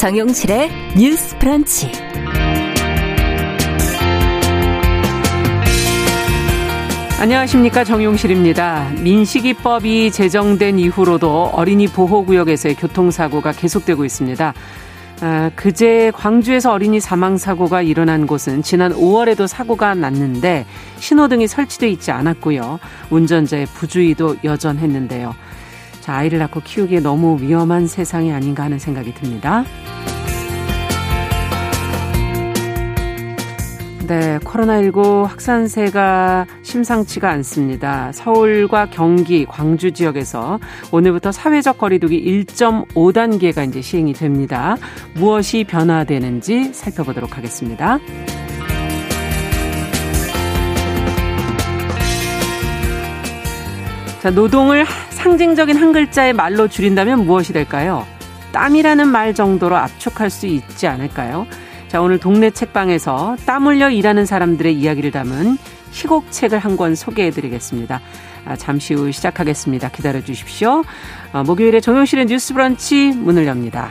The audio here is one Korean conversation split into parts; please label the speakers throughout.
Speaker 1: 정용실의 뉴스 프런치.
Speaker 2: 안녕하십니까 정용실입니다. 민식이법이 제정된 이후로도 어린이 보호구역에서의 교통사고가 계속되고 있습니다. 아, 그제 광주에서 어린이 사망 사고가 일어난 곳은 지난 5월에도 사고가 났는데 신호등이 설치돼 있지 않았고요. 운전자의 부주의도 여전했는데요. 자, 아이를 낳고 키우기에 너무 위험한 세상이 아닌가 하는 생각이 듭니다. 네, 코로나19 확산세가 심상치가 않습니다. 서울과 경기, 광주 지역에서 오늘부터 사회적 거리두기 1.5단계가 이제 시행이 됩니다. 무엇이 변화되는지 살펴보도록 하겠습니다. 자, 노동을 상징적인 한 글자의 말로 줄인다면 무엇이 될까요? 땀이라는 말 정도로 압축할 수 있지 않을까요? 자, 오늘 동네 책방에서 땀 흘려 일하는 사람들의 이야기를 담은 희곡책을 한 권 소개해 드리겠습니다. 아, 잠시 후 시작하겠습니다. 기다려 주십시오. 아, 목요일에 정용실의 뉴스 브런치 문을 엽니다.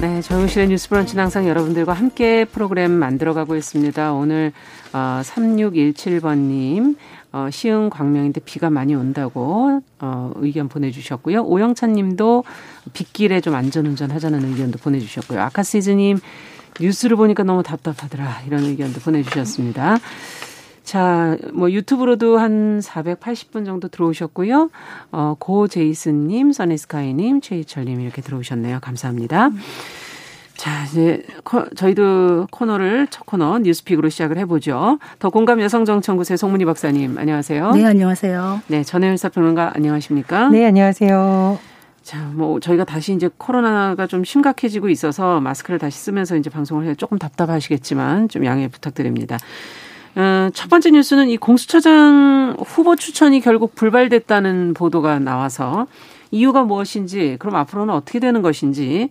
Speaker 2: 네, 정용실의 뉴스 브런치는 항상 여러분들과 함께 프로그램 만들어가고 있습니다. 오늘 어, 3617번님 어, 시흥 광명인데 비가 많이 온다고 어, 의견 보내주셨고요. 오영찬님도 빗길에 좀 안전운전 하자는 의견도 보내주셨고요. 아카시즈님 뉴스를 보니까 너무 답답하더라 이런 의견도 보내주셨습니다. 자, 뭐 유튜브로도 한 480분 정도 들어오셨고요. 어, 고 제이슨 님, 써니스카이 님, 최희철 님 이렇게 들어오셨네요. 감사합니다. 자, 이제 저희도 코너를 첫 코너 뉴스픽으로 시작을 해보죠. 더 공감 여성정청구세 송문희 박사님, 안녕하세요.
Speaker 3: 네, 안녕하세요.
Speaker 2: 네, 전혜연 사평론가 안녕하십니까?
Speaker 4: 네, 안녕하세요.
Speaker 2: 자, 뭐 저희가 다시 이제 코로나가 좀 심각해지고 있어서 마스크를 다시 쓰면서 이제 방송을 해서 조금 답답하시겠지만 좀 양해 부탁드립니다. 어, 첫 번째 뉴스는 이 공수처장 후보 추천이 결국 불발됐다는 보도가 나와서 이유가 무엇인지 그럼 앞으로는 어떻게 되는 것인지 어,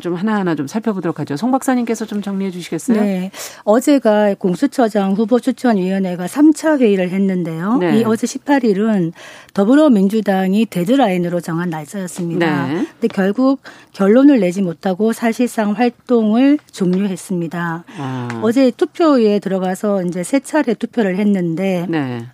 Speaker 2: 좀 하나하나 좀 살펴보도록 하죠. 송 박사님께서 좀 정리해 주시겠어요?
Speaker 3: 네. 어제가 공수처장 후보 추천위원회가 3차 회의를 했는데요. 네. 이 어제 18일은 더불어민주당이 데드라인으로 정한 날짜였습니다. 네. 근데 결국 결론을 내지 못하고 사실상 활동을 종료했습니다. 아. 어제 투표에 들어가서 이제 세 차례 투표를 했는데 네.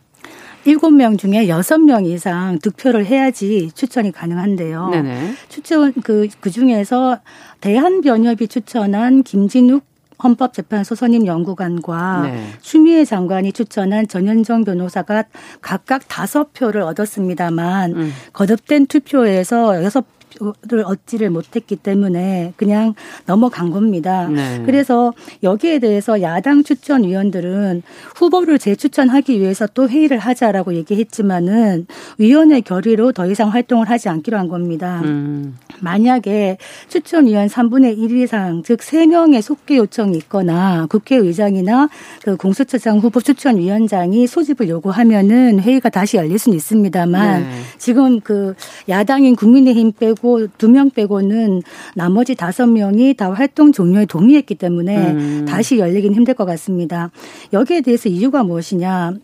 Speaker 3: 7명 중에 6명 이상 득표를 해야지 추천이 가능한데요. 네네. 추천 그, 그 중에서 대한변협이 추천한 김진욱 헌법재판소 선임 연구관과 네. 추미애 장관이 추천한 전현정 변호사가 각각 다섯 표를 얻었습니다만 음. 거듭된 투표에서 여섯 를 얻지를 못했기 때문에 그냥 넘어간 겁니다. 네. 그래서 여기에 대해서 야당 추천위원들은 후보를 재추천하기 위해서 또 회의를 하자라고 얘기했지만은 위원회 결의로 더 이상 활동을 하지 않기로 한 겁니다. 음. 만약에 추천위원 3분의 1 이상 즉 3명의 속개 요청이 있거나 국회의장이나 그 공수처장 후보 추천위원장이 소집을 요구하면은 회의가 다시 열릴 수는 있습니다만 네. 지금 그 야당인 국민의힘 빼고 빼고 두 명 빼고는 나머지 다섯 명이 다 활동 종료에 동의했기 때문에 음. 다시 열리긴 힘들 것 같습니다. 여기에 대해서 이유가 무엇이냐?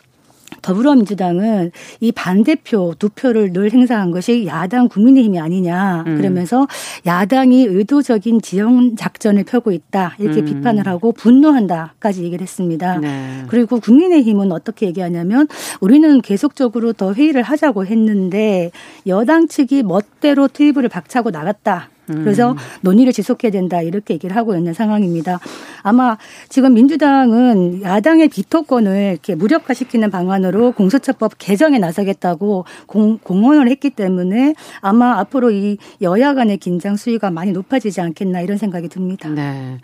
Speaker 3: 더불어민주당은 이 반대표 두 표를 늘 행사한 것이 야당 국민의힘이 아니냐 음. 그러면서 야당이 의도적인 지형 작전을 펴고 있다 이렇게 음. 비판을 하고 분노한다까지 얘기를 했습니다. 네. 그리고 국민의힘은 어떻게 얘기하냐면 우리는 계속적으로 더 회의를 하자고 했는데 여당 측이 멋대로 트이블을 박차고 나갔다. 그래서 음. 논의를 지속해야 된다 이렇게 얘기를 하고 있는 상황입니다. 아마 지금 민주당은 야당의 비토권을 이렇게 무력화시키는 방안으로 공수처법 개정에 나서겠다고 공, 공언을 했기 때문에 아마 앞으로 이 여야 간의 긴장 수위가 많이 높아지지 않겠나 이런 생각이 듭니다.
Speaker 2: 네.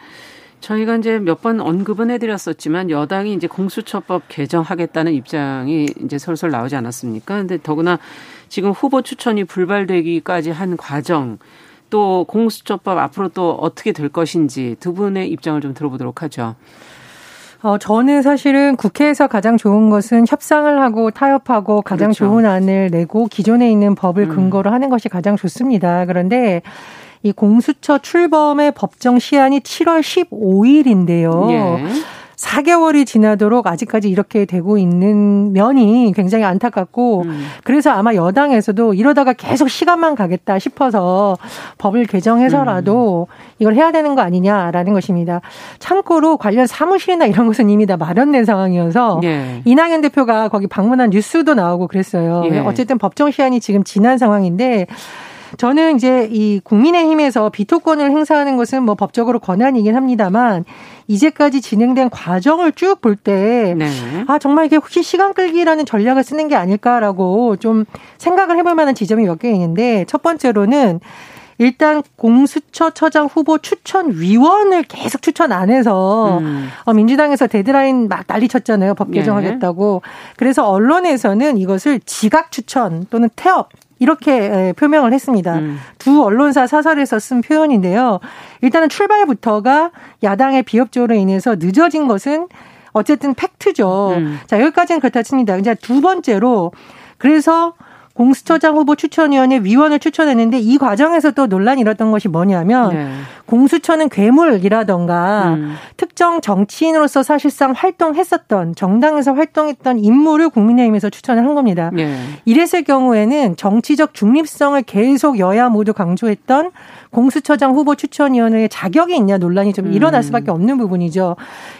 Speaker 2: 저희가 이제 몇 번 언급은 해드렸었지만 여당이 이제 공수처법 개정하겠다는 입장이 이제 솔솔 나오지 않았습니까? 근데 더구나 지금 후보 추천이 불발되기까지 한 과정 또 공수처법 앞으로 또 어떻게 될 것인지 두 분의 입장을 좀 들어보도록 하죠.
Speaker 4: 어, 저는 사실은 국회에서 가장 좋은 것은 협상을 하고 타협하고 가장 그렇죠. 좋은 안을 내고 기존에 있는 법을 음. 근거로 하는 것이 가장 좋습니다. 그런데 이 공수처 출범의 법정 시한이 7월 15일인데요. 예. 4개월이 지나도록 아직까지 이렇게 되고 있는 면이 굉장히 안타깝고 음. 그래서 아마 여당에서도 이러다가 계속 시간만 가겠다 싶어서 법을 개정해서라도 음. 이걸 해야 되는 거 아니냐라는 것입니다. 참고로 관련 사무실이나 이런 것은 이미 다 마련된 상황이어서 예. 이낙연 대표가 거기 방문한 뉴스도 나오고 그랬어요. 예. 어쨌든 법정 시한이 지금 지난 상황인데 저는 이제 이 국민의힘에서 비토권을 행사하는 것은 뭐 법적으로 권한이긴 합니다만 이제까지 진행된 과정을 쭉 볼 때, 네. 아, 정말 이게 혹시 시간 끌기라는 전략을 쓰는 게 아닐까라고 좀 생각을 해볼 만한 지점이 몇 개 있는데, 첫 번째로는 일단 공수처 처장 후보 추천 위원을 계속 추천 안 해서 음. 어, 민주당에서 데드라인 막 난리쳤잖아요. 법 개정하겠다고. 네. 그래서 언론에서는 이것을 지각 추천 또는 태업 이렇게 표명을 했습니다. 음. 두 언론사 사설에서 쓴 표현인데요. 일단은 출발부터가 야당의 비협조로 인해서 늦어진 것은 어쨌든 팩트죠. 음. 자, 여기까지는 그렇다 칩니다. 이제 두 번째로 그래서 공수처장 후보 추천위원회 위원을 추천했는데 이 과정에서 또 논란이 일었던 것이 뭐냐면 네. 공수처는 괴물이라던가 음. 특정 정치인으로서 사실상 활동했었던 정당에서 활동했던 인물을 국민의힘에서 추천을 한 겁니다. 네. 이랬을 경우에는 정치적 중립성을 계속 여야 모두 강조했던 공수처장 후보 추천위원회의 자격이 있냐 논란이 좀 일어날 음. 수밖에 없는 부분이죠.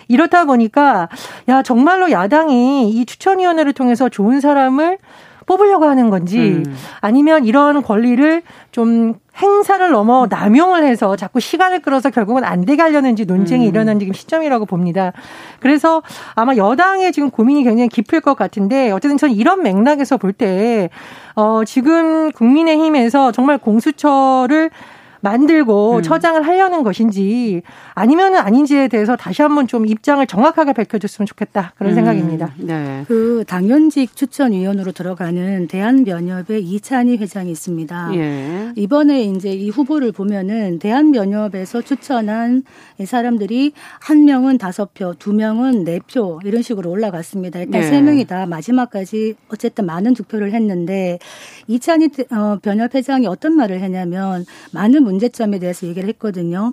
Speaker 4: 이렇다 보니까 야 정말로 야당이 이 추천위원회를 통해서 좋은 사람을 뽑으려고 하는 건지 음. 아니면 이런 권리를 좀 행사를 넘어 남용을 해서 자꾸 시간을 끌어서 결국은 안 되게 하려는지 논쟁이 음. 일어난 지금 시점이라고 봅니다. 그래서 아마 여당의 지금 고민이 굉장히 깊을 것 같은데 어쨌든 저는 이런 맥락에서 볼 때, 어, 지금 국민의힘에서 정말 공수처를 만들고 음. 처장을 하려는 것인지 아니면은 아닌지에 대해서 다시 한번 좀 입장을 정확하게 밝혀줬으면 좋겠다 그런 음. 생각입니다.
Speaker 3: 네. 그 당연직 추천위원으로 들어가는 대한변협의 이찬희 회장이 있습니다. 예. 이번에 이제 이 후보를 보면은 대한변협에서 추천한 사람들이 한 명은 다섯 표, 두 명은 네 표 이런 식으로 올라갔습니다. 일단 예. 세 명이 다 마지막까지 어쨌든 많은 득표를 했는데 이찬희 어, 변협 회장이 어떤 말을 했냐면 많은 문제점에 대해서 얘기를 했거든요.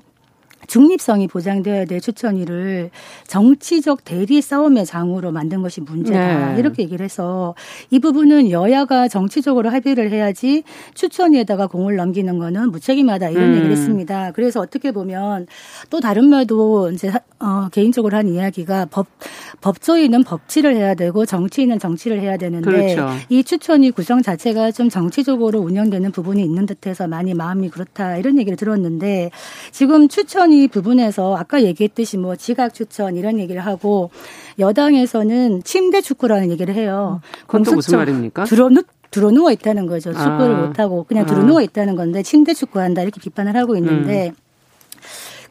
Speaker 3: 중립성이 보장되어야 될 추천위를 정치적 대리 싸움의 장으로 만든 것이 문제다. 네. 이렇게 얘기를 해서 이 부분은 여야가 정치적으로 합의를 해야지 추천위에다가 공을 넘기는 거는 무책임하다 이런 음. 얘기를 했습니다. 그래서 어떻게 보면 또 다른 말도 이제 어, 개인적으로 한 이야기가 법 법조인은 법치를 해야 되고 정치인은 정치를 해야 되는데 그렇죠. 이 추천위 구성 자체가 좀 정치적으로 운영되는 부분이 있는 듯해서 많이 마음이 그렇다 이런 얘기를 들었는데 지금 추천이 이 부분에서 아까 얘기했듯이 뭐 지각 추천 이런 얘기를 하고 여당에서는 침대 축구라는 얘기를 해요.
Speaker 2: 그건 무슨 말입니까?
Speaker 3: 들어누 들어 누워 있다는 거죠. 축구를 아. 못 하고 그냥 들어 누워 있다는 건데 침대 축구한다 이렇게 비판을 하고 있는데 음.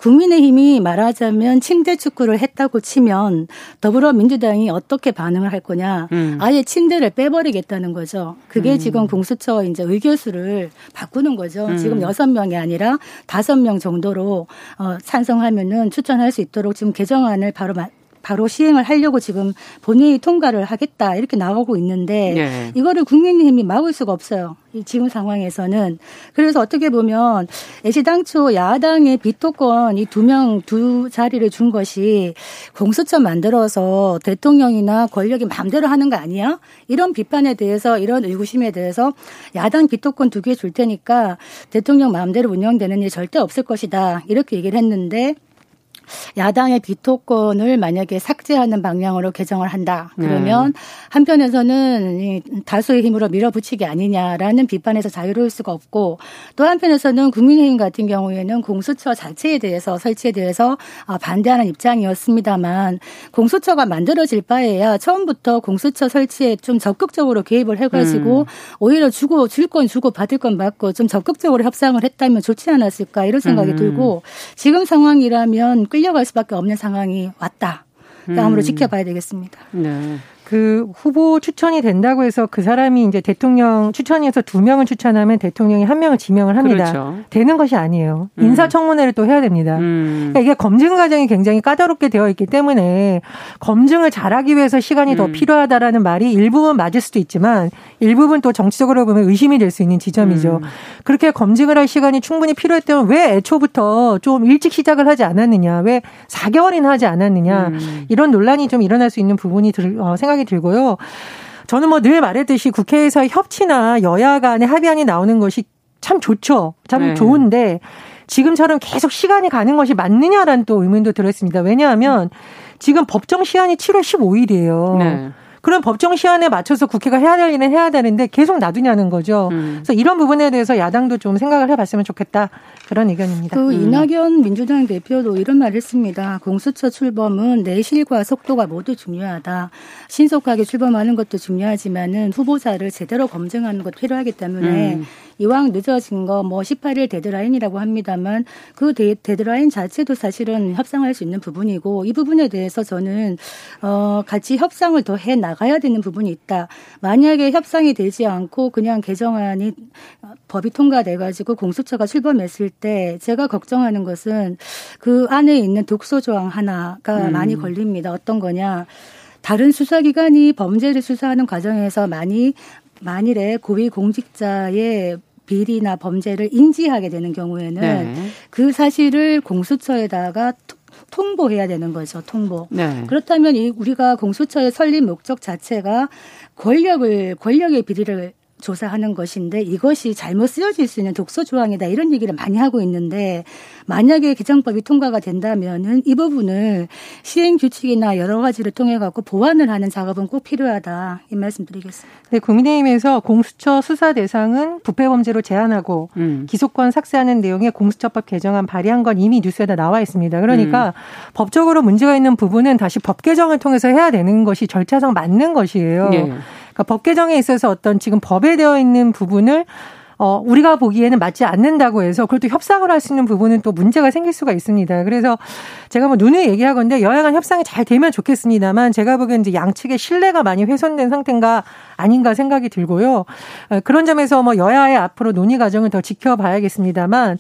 Speaker 3: 국민의힘이 말하자면 침대 축구를 했다고 치면 더불어민주당이 어떻게 반응을 할 거냐. 음. 아예 침대를 빼버리겠다는 거죠. 그게 음. 지금 공수처 이제 의결수를 바꾸는 거죠. 음. 지금 여섯 명이 아니라 다섯 명 정도로 어, 찬성하면은 추천할 수 있도록 지금 개정안을 바로 바로 시행을 하려고 지금 본회의 통과를 하겠다 이렇게 나오고 있는데 네. 이거를 국민의힘이 막을 수가 없어요. 지금 상황에서는 그래서 어떻게 보면 애시당초 야당의 비토권 이 두명두 자리를 준 것이 공수처 만들어서 대통령이나 권력이 마음대로 하는 거 아니야? 이런 비판에 대해서 이런 의구심에 대해서 야당 비토권 두 개 줄 테니까 대통령 마음대로 운영되는 일 절대 없을 것이다 이렇게 얘기를 했는데 야당의 비토권을 만약에 삭제하는 방향으로 개정을 한다. 그러면 네. 한편에서는 다수의 힘으로 밀어붙이기 아니냐라는 비판에서 자유로울 수가 없고 또 한편에서는 국민의힘 같은 경우에는 공수처 자체에 대해서 설치에 대해서 아, 반대하는 입장이었습니다만 공수처가 만들어질 바에야 처음부터 공수처 설치에 좀 적극적으로 개입을 해가지고 음. 오히려 주고 줄 건 주고 받을 건 받고 좀 적극적으로 협상을 했다면 좋지 않았을까 이런 생각이 음. 들고 지금 상황이라면 끌려갈 수밖에 없는 상황이 왔다. 다음으로 음. 지켜봐야 되겠습니다. 네.
Speaker 4: 그 후보 추천이 된다고 해서 그 사람이 이제 대통령 추천해서 두 명을 추천하면 대통령이 한 명을 지명을 합니다. 그렇죠. 되는 것이 아니에요. 음. 인사청문회를 또 해야 됩니다. 음. 그러니까 이게 검증 과정이 굉장히 까다롭게 되어 있기 때문에 검증을 잘하기 위해서 시간이 음. 더 필요하다라는 말이 일부분 맞을 수도 있지만 일부분 또 정치적으로 보면 의심이 될 수 있는 지점이죠. 음. 그렇게 검증을 할 시간이 충분히 필요했다면 왜 애초부터 좀 일찍 시작을 하지 않았느냐, 왜 4개월이나 하지 않았느냐 음. 이런 논란이 좀 일어날 수 있는 부분이 들, 어, 생각. 생각이 들고요. 저는 뭐 늘 말했듯이 국회에서 협치나 여야 간의 합의안이 나오는 것이 참 좋죠. 참 네. 좋은데 지금처럼 계속 시간이 가는 것이 맞느냐라는 또 의문도 들었습니다. 왜냐하면 지금 법정 시한이 7월 15일이에요. 네. 그런 법정 시한에 맞춰서 국회가 해야 될 일은 해야 되는데 계속 놔두냐는 거죠. 음. 그래서 이런 부분에 대해서 야당도 좀 생각을 해봤으면 좋겠다 그런 의견입니다.
Speaker 3: 그 음. 이낙연 민주당 대표도 이런 말을 했습니다. 공수처 출범은 내실과 속도가 모두 중요하다. 신속하게 출범하는 것도 중요하지만은 후보자를 제대로 검증하는 것 필요하기 때문에 음. 이왕 늦어진 거 뭐 18일 데드라인이라고 합니다만 그 데, 데드라인 자체도 사실은 협상할 수 있는 부분이고 이 부분에 대해서 저는 어 같이 협상을 더 해 나가야 되는 부분이 있다. 만약에 협상이 되지 않고 그냥 개정안이 법이 통과돼 가지고 공수처가 출범했을 때 제가 걱정하는 것은 그 안에 있는 독소 조항 하나가 음. 많이 걸립니다. 어떤 거냐? 다른 수사기관이 범죄를 수사하는 과정에서 많이 만일에 고위 공직자의 비리나 범죄를 인지하게 되는 경우에는 네. 그 사실을 공수처에다가 통보해야 되는 거죠. 통보. 네. 그렇다면 이 우리가 공수처의 설립 목적 자체가 권력을 권력의 비리를 조사하는 것인데 이것이 잘못 쓰여질 수 있는 독소 조항이다 이런 얘기를 많이 하고 있는데 만약에 개정법이 통과가 된다면은 이 부분을 시행 규칙이나 여러 가지를 통해 갖고 보완을 하는 작업은 꼭 필요하다 이 말씀드리겠습니다.
Speaker 4: 네, 국민의힘에서 공수처 수사 대상은 부패 범죄로 제한하고 음. 기소권 삭제하는 내용의 공수처법 개정안 발의한 건 이미 뉴스에다 나와 있습니다. 그러니까 음. 법적으로 문제가 있는 부분은 다시 법 개정을 통해서 해야 되는 것이 절차상 맞는 것이에요. 네. 그러니까 법 개정에 있어서 어떤 지금 법에 되어 있는 부분을 어, 우리가 보기에는 맞지 않는다고 해서 그걸 또 협상을 할 수 있는 부분은 또 문제가 생길 수가 있습니다. 그래서 제가 뭐 눈에 얘기하건데 여야 간 협상이 잘 되면 좋겠습니다만 제가 보기엔 이제 양측의 신뢰가 많이 훼손된 상태인가 아닌가 생각이 들고요. 어, 그런 점에서 뭐 여야의 앞으로 논의 과정을 더 지켜봐야겠습니다만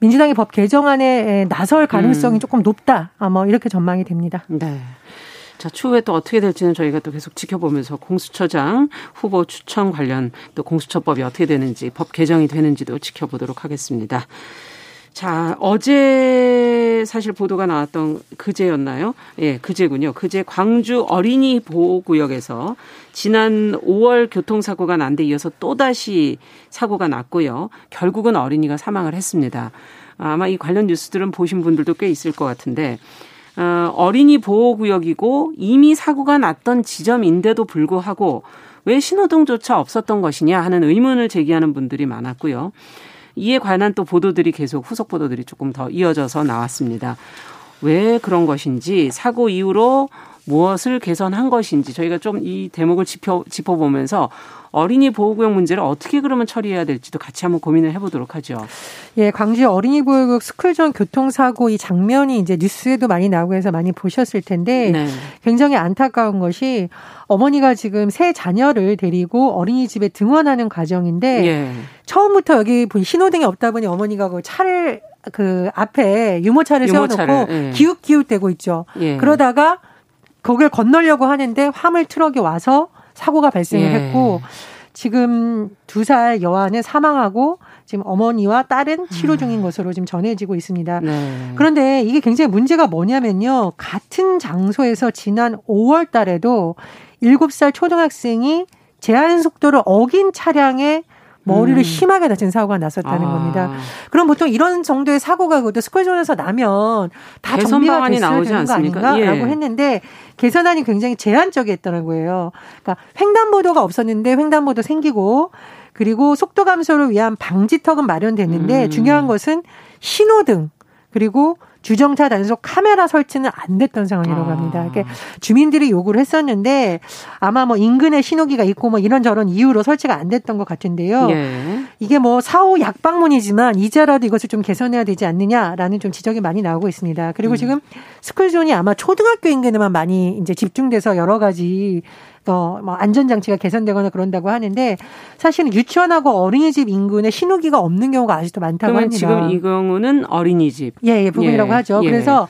Speaker 4: 민주당이 법 개정안에 나설 가능성이 음. 조금 높다. 아, 뭐 이렇게 전망이 됩니다.
Speaker 2: 네. 자, 추후에 또 어떻게 될지는 저희가 또 계속 지켜보면서 공수처장 후보 추천 관련 또 공수처법이 어떻게 되는지 법 개정이 되는지도 지켜보도록 하겠습니다. 자, 어제 사실 보도가 나왔던 그제였나요? 예, 그제군요. 그제 광주 어린이 보호구역에서 지난 5월 교통사고가 난 데 이어서 또다시 사고가 났고요. 결국은 어린이가 사망을 했습니다. 아마 이 관련 뉴스들은 보신 분들도 꽤 있을 것 같은데 어, 어린이 보호구역이고 이미 사고가 났던 지점인데도 불구하고 왜 신호등조차 없었던 것이냐 하는 의문을 제기하는 분들이 많았고요. 이에 관한 또 보도들이 계속 후속 보도들이 조금 더 이어져서 나왔습니다. 왜 그런 것인지 사고 이후로 무엇을 개선한 것인지 저희가 좀 이 대목을 짚어, 짚어보면서 어린이 보호구역 문제를 어떻게 그러면 처리해야 될지도 같이 한번 고민을 해보도록 하죠.
Speaker 4: 예, 광주 어린이 보호구역 스쿨존 교통사고 이 장면이 이제 뉴스에도 많이 나오고 해서 많이 보셨을 텐데 네. 굉장히 안타까운 것이 어머니가 지금 새 자녀를 데리고 어린이집에 등원하는 과정인데 예. 처음부터 여기 신호등이 없다 보니 어머니가 그 차를 그 앞에 유모차를, 유모차를 세워놓고 예. 기웃기웃대고 있죠. 예. 그러다가 거길 건너려고 하는데 화물 트럭이 와서 사고가 발생을 예. 했고 지금 두 살 여아는 사망하고 지금 어머니와 딸은 치료 중인 음. 것으로 지금 전해지고 있습니다. 네. 그런데 이게 굉장히 문제가 뭐냐면요. 같은 장소에서 지난 5월 달에도 7살 초등학생이 제한 속도를 어긴 차량에 머리를 음. 심하게 다친 사고가 났었다는 아. 겁니다. 그럼 보통 이런 정도의 사고가 그것도 스쿨존에서 나면 다 정리가 됐어야 되는 거 아닌가라고 예. 했는데 개선안이 굉장히 제한적이었다는 거예요. 그러니까 횡단보도가 없었는데 횡단보도 생기고 그리고 속도 감소를 위한 방지턱은 마련됐는데 음. 중요한 것은 신호등 그리고 주정차 단속 카메라 설치는 안 됐던 상황이라고 아. 합니다. 이게 주민들이 요구를 했었는데 아마 뭐 인근에 신호기가 있고 뭐 이런저런 이유로 설치가 안 됐던 것 같은데요. 예. 이게 뭐 사후 약방문이지만 이제라도 이것을 좀 개선해야 되지 않느냐라는 좀 지적이 많이 나오고 있습니다. 그리고 음. 지금 스쿨존이 아마 초등학교 인근에만 많이 이제 집중돼서 여러 가지 뭐 안전 장치가 개선되거나 그런다고 하는데 사실은 유치원하고 어린이집 인근에 신호기가 없는 경우가 아직도 많다고 합니다.
Speaker 2: 지금 이 경우는 어린이집
Speaker 4: 예, 예 부분이라고 예, 하죠. 예. 그래서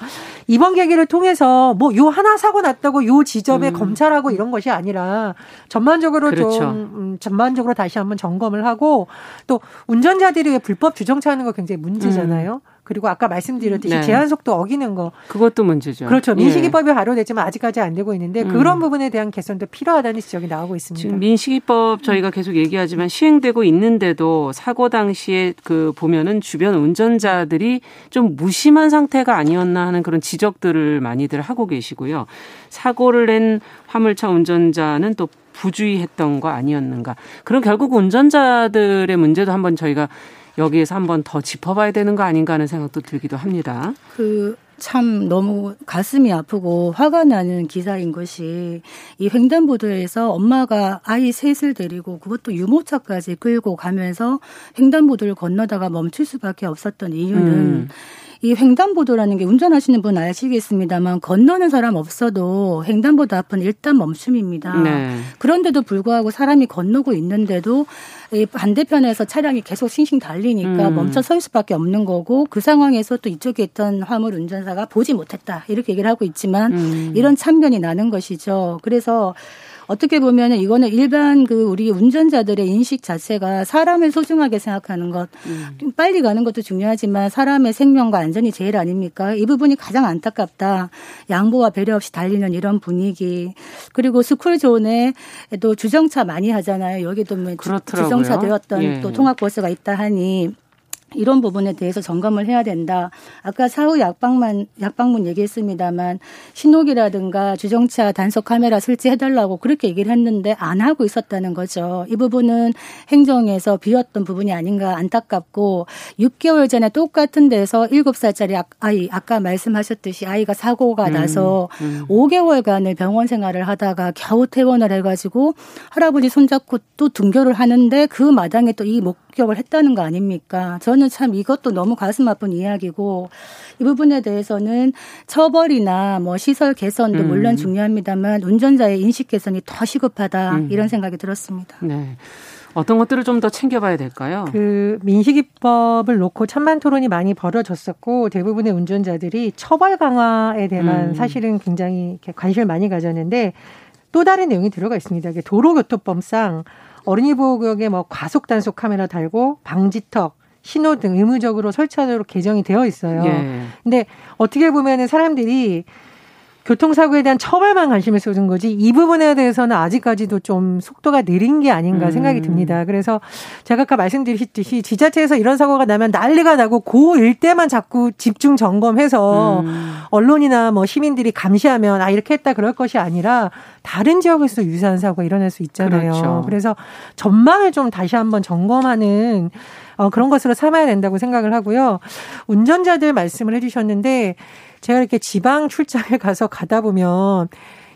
Speaker 4: 이번 계기를 통해서 뭐 요 하나 사고 났다고 요 지점에 음. 검찰하고 이런 것이 아니라 전반적으로 그렇죠. 좀 음, 전반적으로 다시 한번 점검을 하고 또 운전자들이 불법 주정차하는 거 굉장히 문제잖아요. 음. 그리고 아까 말씀드렸듯이 네. 제한 속도 어기는 거
Speaker 2: 그것도 문제죠.
Speaker 4: 그렇죠. 민식이법이 예. 발효됐지만 아직까지 안 되고 있는데 음. 그런 부분에 대한 개선도 필요하다는 지적이 나오고 있습니다.
Speaker 2: 지금 민식이법 저희가 계속 얘기하지만 시행되고 있는데도 사고 당시에 그 보면은 주변 운전자들이 좀 무심한 상태가 아니었나 하는 그런 지적들을 많이들 하고 계시고요. 사고를 낸 화물차 운전자는 또 부주의했던 거 아니었는가. 그럼 결국 운전자들의 문제도 한번 저희가 여기에서 한번 더 짚어봐야 되는 거 아닌가 하는 생각도 들기도 합니다.
Speaker 3: 그 참 너무 가슴이 아프고 화가 나는 기사인 것이 이 횡단보도에서 엄마가 아이 셋을 데리고 그것도 유모차까지 끌고 가면서 횡단보도를 건너다가 멈출 수밖에 없었던 이유는 음. 이 횡단보도라는 게 운전하시는 분 아시겠습니다만 건너는 사람 없어도 횡단보도 앞은 일단 멈춤입니다. 네. 그런데도 불구하고 사람이 건너고 있는데도 이 반대편에서 차량이 계속 싱싱 달리니까 음. 멈춰 설 수밖에 없는 거고 그 상황에서 또 이쪽에 있던 화물 운전사가 보지 못했다 이렇게 얘기를 하고 있지만 음. 이런 참변이 나는 것이죠. 그래서 어떻게 보면 이거는 일반 그 우리 운전자들의 인식 자체가 사람을 소중하게 생각하는 것, 음. 빨리 가는 것도 중요하지만 사람의 생명과 안전이 제일 아닙니까? 이 부분이 가장 안타깝다. 양보와 배려 없이 달리는 이런 분위기. 그리고 스쿨존에도 주정차 많이 하잖아요. 여기도 뭐 주정차 되었던 예. 또 통학버스가 있다 하니 이런 부분에 대해서 점검을 해야 된다. 아까 사후 약방만 약방문 얘기했습니다만 신호기라든가 주정차 단속 카메라 설치해달라고 그렇게 얘기를 했는데 안 하고 있었다는 거죠. 이 부분은 행정에서 비었던 부분이 아닌가 안타깝고 6개월 전에 똑같은 데서 7살짜리 아이 아까 말씀하셨듯이 아이가 사고가 음, 나서 음. 5개월간을 병원 생활을 하다가 겨우 퇴원을 해가지고 할아버지 손잡고 또 등교를 하는데 그 마당에 또 이 목격을 했다는 거 아닙니까? 저는 저는 참 이것도 너무 가슴 아픈 이야기고 이 부분에 대해서는 처벌이나 뭐 시설 개선도 음. 물론 중요합니다만 운전자의 인식 개선이 더 시급하다 음. 이런 생각이 들었습니다. 네.
Speaker 2: 어떤 것들을 좀 더 챙겨봐야 될까요?
Speaker 4: 그 민식이법을 놓고 찬반 토론이 많이 벌어졌었고 대부분의 운전자들이 처벌 강화에 대한 음. 사실은 굉장히 관심을 많이 가졌는데 또 다른 내용이 들어가 있습니다. 도로교통법상 어린이 보호구역에 뭐 과속 단속 카메라 달고 방지턱, 신호등 의무적으로 설치하도록 개정이 되어 있어요. 예. 근데 어떻게 보면은 사람들이 교통사고에 대한 처벌만 관심을 쏟은 거지 이 부분에 대해서는 아직까지도 좀 속도가 느린 게 아닌가 생각이 음. 듭니다. 그래서 제가 아까 말씀드렸듯이 지자체에서 이런 사고가 나면 난리가 나고 고 일대만 자꾸 집중 점검해서 음. 언론이나 뭐 시민들이 감시하면 아 이렇게 했다 그럴 것이 아니라 다른 지역에서도 유사한 사고가 일어날 수 있잖아요. 그렇죠. 그래서 전망을 좀 다시 한번 점검하는 어, 그런 것으로 삼아야 된다고 생각을 하고요. 운전자들 말씀을 해주셨는데 제가 이렇게 지방 출장을 가서 가다 보면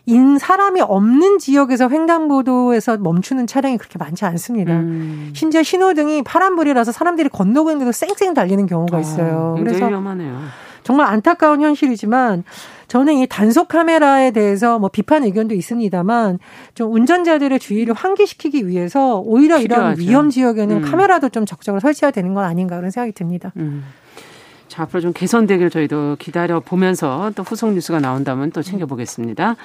Speaker 4: 인 사람이 없는 지역에서 횡단보도에서 멈추는 차량이 그렇게 많지 않습니다. 음. 심지어 신호등이 파란불이라서 사람들이 건너고 있는데도 쌩쌩 달리는 경우가 아, 있어요.
Speaker 2: 아, 그래서 위험하네요.
Speaker 4: 정말 안타까운 현실이지만 저는 이 단속 카메라에 대해서 뭐 비판 의견도 있습니다만 좀 운전자들의 주의를 환기시키기 위해서 오히려 필요하죠. 이런 위험 지역에는 음. 카메라도 좀 적극적으로 설치해야 되는 건 아닌가 그런 생각이 듭니다. 음.
Speaker 2: 자, 앞으로 좀 개선되길 저희도 기다려 보면서 또 후속 뉴스가 나온다면 또 챙겨보겠습니다.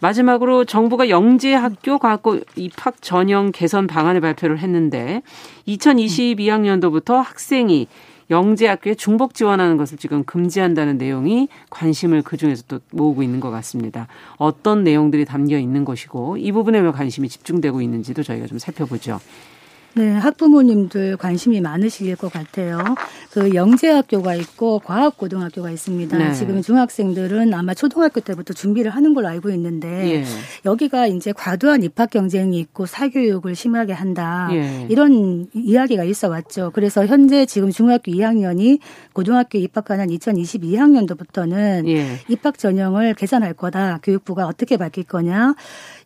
Speaker 2: 마지막으로 정부가 영재 학교 과학고 입학 전형 개선 방안을 발표를 했는데 2022학년도부터 학생이 영재학교에 중복 지원하는 것을 지금 금지한다는 내용이 관심을 그 중에서 또 모으고 있는 것 같습니다. 어떤 내용들이 담겨 있는 것이고 이 부분에 왜 관심이 집중되고 있는지도 저희가 좀 살펴보죠.
Speaker 3: 네, 학부모님들 관심이 많으실 것 같아요. 그 영재학교가 있고 과학고등학교가 있습니다. 네. 지금 중학생들은 아마 초등학교 때부터 준비를 하는 걸로 알고 있는데 예. 여기가 이제 과도한 입학 경쟁이 있고 사교육을 심하게 한다. 예. 이런 이야기가 있어 왔죠. 그래서 현재 지금 중학교 2학년이 고등학교 입학하는 2022학년도부터는 예. 입학 전형을 개선할 거다. 교육부가 어떻게 밝힐 거냐.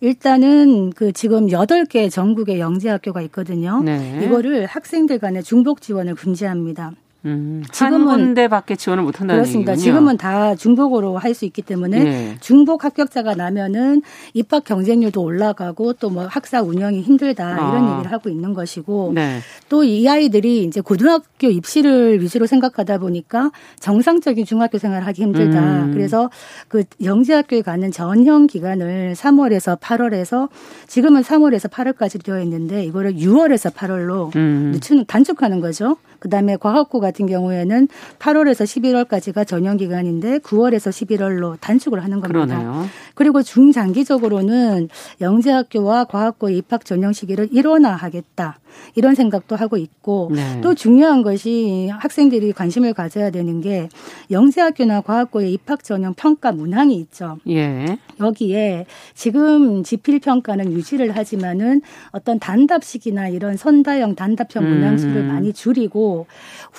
Speaker 3: 일단은 그 지금 8개 전국의 영재학교가 있거든요. 있거든요. 네. 이거를 학생들 간의 중복 지원을 금지합니다.
Speaker 2: 음, 지금은 한 군데밖에 지원을 못 한다는
Speaker 3: 그렇습니다.
Speaker 2: 얘기군요.
Speaker 3: 지금은 다 중복으로 할 수 있기 때문에 네. 중복 합격자가 나면은 입학 경쟁률도 올라가고 또 뭐 학사 운영이 힘들다 이런 아. 얘기를 하고 있는 것이고 네. 또이 아이들이 이제 고등학교 입시를 위주로 생각하다 보니까 정상적인 중학교 생활을 하기 힘들다. 음. 그래서 그 영재학교에 가는 전형 기간을 3월에서 8월에서 지금은 3월에서 8월까지 되어 있는데 이거를 6월에서 8월로 음. 늦추는 단축하는 거죠. 그다음에 과학고 같은 경우에는 8월에서 11월까지가 전형 기간인데 9월에서 11월로 단축을 하는 겁니다. 그러네요. 그리고 중장기적으로는 영재학교와 과학고 입학 전형 시기를 일원화하겠다. 이런 생각도 하고 있고 네. 또 중요한 것이 학생들이 관심을 가져야 되는 게 영재학교나 과학고의 입학 전형 평가 문항이 있죠. 예. 여기에 지금 지필 평가는 유지를 하지만은 어떤 단답식이나 이런 선다형 단답형 문항수를 음. 많이 줄이고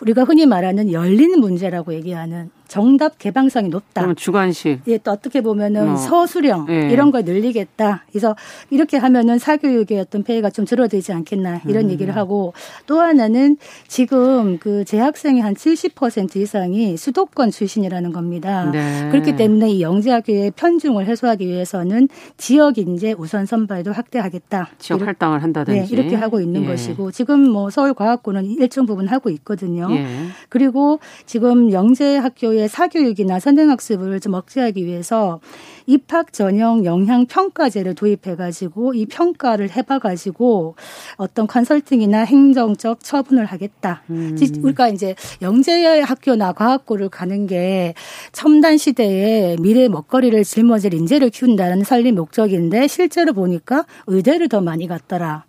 Speaker 3: 우리가 흔히 말하는 열린 문제라고 얘기하는 정답 개방성이 높다.
Speaker 2: 그럼 주관식.
Speaker 3: 예, 또 어떻게 보면은 어. 서술형 예. 이런 걸 늘리겠다. 그래서 이렇게 하면은 사교육의 어떤 폐해가 좀 줄어들지 않겠나 이런 음. 얘기를 하고 또 하나는 지금 그 재학생의 한 70% 이상이 수도권 출신이라는 겁니다. 네. 그렇기 때문에 이 영재학교의 편중을 해소하기 위해서는 지역 인재 우선 선발도 확대하겠다.
Speaker 2: 지역 이렇게, 할당을 한다든지.
Speaker 3: 네, 이렇게 하고 있는 예. 것이고 지금 뭐 서울과학고는 일정 부분 하고 있거든요. 예. 그리고 지금 영재학교 정도의 사교육이나 선행학습을 좀 억제하기 위해서 입학 전형 영향 평가제를 도입해 가지고 이 평가를 해봐 가지고 어떤 컨설팅이나 행정적 처분을 하겠다. 음. 우리가 이제 영재 학교나 과학고를 가는 게 첨단 시대에 미래 먹거리를 짊어질 인재를 키운다는 설립 목적인데 실제로 보니까 의대를 더 많이 갔더라.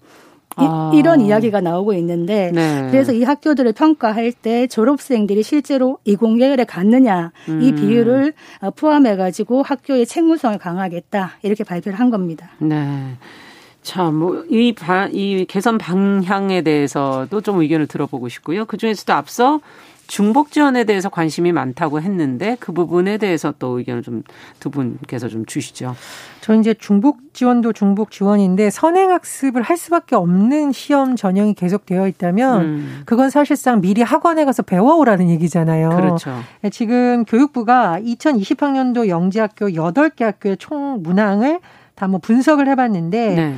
Speaker 3: 아. 이, 런 이야기가 나오고 있는데 네. 그래서 이 학교들을 평가할 때 졸업생들이 실제로 이공계열에 갔느냐 음. 이 비율을 어, 포함해 가지고 학교의 책무성을 강화하겠다 이렇게 발표를 한 겁니다.
Speaker 2: 네. 자, 뭐, 이, 이 개선 방향에 대해서도 좀 의견을 들어보고 싶고요. 그 중에서도 앞서 중복 지원에 대해서 관심이 많다고 했는데 그 부분에 대해서 또 의견을 좀 두 분께서 좀 주시죠.
Speaker 4: 저는 이제 중복 지원도 중복 지원인데 선행 학습을 할 수밖에 없는 시험 전형이 계속되어 있다면 음. 그건 사실상 미리 학원에 가서 배워오라는 얘기잖아요.
Speaker 2: 그렇죠.
Speaker 4: 네, 지금 교육부가 2020학년도 영재학교 8개 학교의 총 문항을 다 뭐 분석을 해봤는데 네.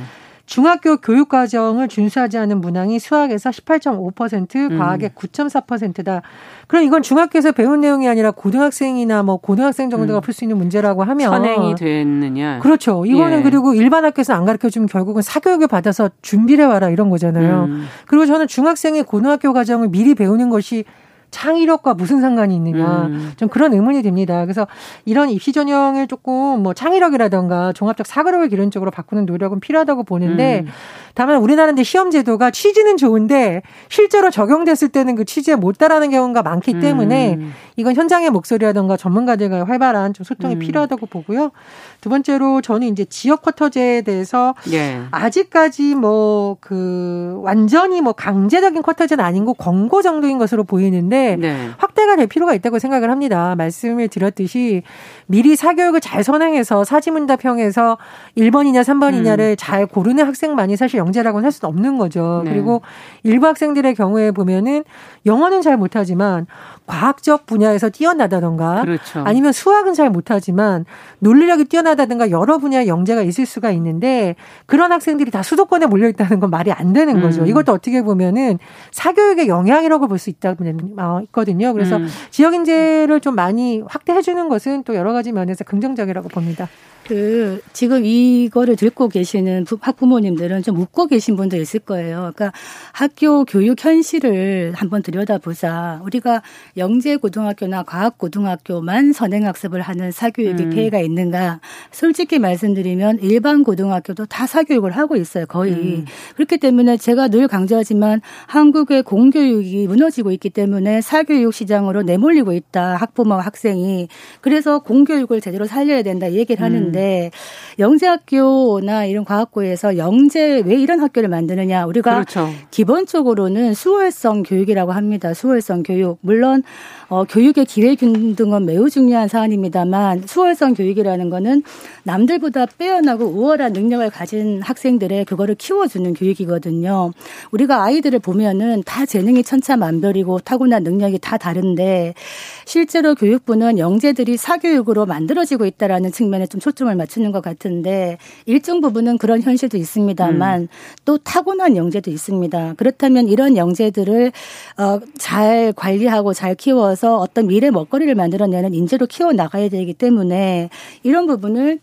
Speaker 4: 중학교 교육 과정을 준수하지 않은 문항이 수학에서 18.5%, 과학의 음. 9.4%다. 그럼 이건 중학교에서 배운 내용이 아니라 고등학생이나 뭐 고등학생 정도가 음. 풀수 있는 문제라고 하면
Speaker 2: 선행이 됐느냐?
Speaker 4: 그렇죠. 이거는 예. 그리고 일반 학교에서 안 가르쳐 주면 결국은 사교육을 받아서 준비를 해 와라 이런 거잖아요. 음. 그리고 저는 중학생의 고등학교 과정을 미리 배우는 것이 창의력과 무슨 상관이 있느냐 음. 좀 그런 의문이 듭니다. 그래서 이런 입시 전형을 조금 뭐 창의력이라던가 종합적 사고력을 기른 쪽으로 바꾸는 노력은 필요하다고 보는데 음. 다만 우리나라는 시험 제도가 취지는 좋은데 실제로 적용됐을 때는 그 취지에 못 따라하는 경우가 많기 때문에 음. 이건 현장의 목소리라던가 전문가들과의 활발한 좀 소통이 음. 필요하다고 보고요. 두 번째로 저는 이제 지역 쿼터제에 대해서 예. 아직까지 뭐 그 완전히 뭐 강제적인 쿼터제는 아닌 거 권고 정도인 것으로 보이는데 네. 확대가 될 필요가 있다고 생각을 합니다. 말씀을 드렸듯이 미리 사교육을 잘 선행해서 사지문답형에서 1번이냐 3번이냐를 음. 잘 고르는 학생만이 사실 영재라고는 할 수는 없는 거죠. 네. 그리고 일부 학생들의 경우에 보면은 영어는 잘 못하지만 과학적 분야에서 뛰어나다던가 그렇죠. 아니면 수학은 잘 못하지만 논리력이 뛰어나다든가 여러 분야의 영재가 있을 수가 있는데 그런 학생들이 다 수도권에 몰려 있다는 건 말이 안 되는 거죠. 음. 이것도 어떻게 보면은 사교육의 영향이라고 볼 수 있다 어, 있거든요. 그래서 음. 지역 인재를 좀 많이 확대해 주는 것은 또 여러 가지 면에서 긍정적이라고 봅니다.
Speaker 3: 그 지금 이거를 듣고 계시는 학부모님들은 좀 웃고 계신 분도 있을 거예요. 그러니까 학교 교육 현실을 한번 들여다보자. 우리가 영재 고등학교나 과학 고등학교만 선행 학습을 하는 사교육이 음. 폐해가 있는가? 솔직히 말씀드리면 일반 고등학교도 다 사교육을 하고 있어요. 거의. 음. 그렇기 때문에 제가 늘 강조하지만 한국의 공교육이 무너지고 있기 때문에 사교육 시장으로 내몰리고 있다. 학부모와 학생이. 그래서 공교육을 제대로 살려야 된다 얘기를 하는데 있는데 음. 영재학교나 이런 과학고에서 영재 왜 이런 학교를 만드느냐 우리가 그렇죠. 기본적으로는 수월성 교육이라고 합니다. 수월성 교육 물론 어, 교육의 기회 균등은 매우 중요한 사안입니다만 수월성 교육이라는 거는 남들보다 빼어나고 우월한 능력을 가진 학생들의 그거를 키워주는 교육이거든요. 우리가 아이들을 보면은 다 재능이 천차만별이고 타고난 능력이 다 다른데 실제로 교육부는 영재들이 사교육으로 만들어지고 있다라는 측면에 좀 초점을 맞추는 것 같은데 일정 부분은 그런 현실도 있습니다만 음. 또 타고난 영재도 있습니다. 그렇다면 이런 영재들을 어, 잘 관리하고 잘 키워서 어떤 미래 먹거리를 만들어내는 인재로 키워 나가야 되기 때문에 이런 부분을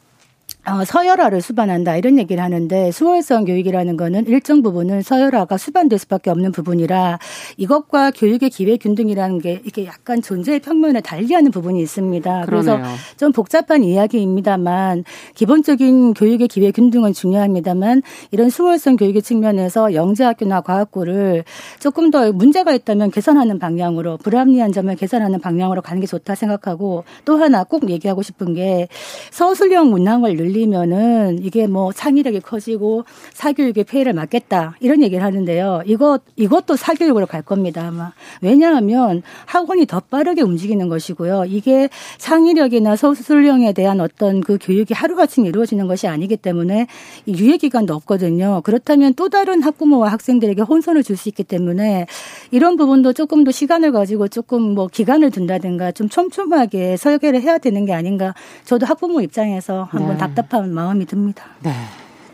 Speaker 3: 어, 서열화를 수반한다 이런 얘기를 하는데 수월성 교육이라는 거는 일정 부분은 서열화가 수반될 수밖에 없는 부분이라 이것과 교육의 기회 균등이라는 게 이게 약간 존재의 평면에 달리하는 부분이 있습니다. 그러네요. 그래서 좀 복잡한 이야기입니다만 기본적인 교육의 기회 균등은 중요합니다만 이런 수월성 교육의 측면에서 영재학교나 과학고를 조금 더 문제가 있다면 개선하는 방향으로 불합리한 점을 개선하는 방향으로 가는 게 좋다 생각하고 또 하나 꼭 얘기하고 싶은 게 서술형 문항을 늘리 면은 이게 뭐 창의력이 커지고 사교육의 폐해를 막겠다 이런 얘기를 하는데요. 이것 이것도 사교육으로 갈 겁니다. 아마 왜냐하면 학원이 더 빠르게 움직이는 것이고요. 이게 창의력이나 서술형에 대한 어떤 그 교육이 하루아침에 이루어지는 것이 아니기 때문에 유예 기간도 없거든요. 그렇다면 또 다른 학부모와 학생들에게 혼선을 줄 수 있기 때문에 이런 부분도 조금 더 시간을 가지고 조금 뭐 기간을 둔다든가 좀 촘촘하게 설계를 해야 되는 게 아닌가. 저도 학부모 입장에서 한번 네. 답답 한 마음이 듭니다.
Speaker 2: 네.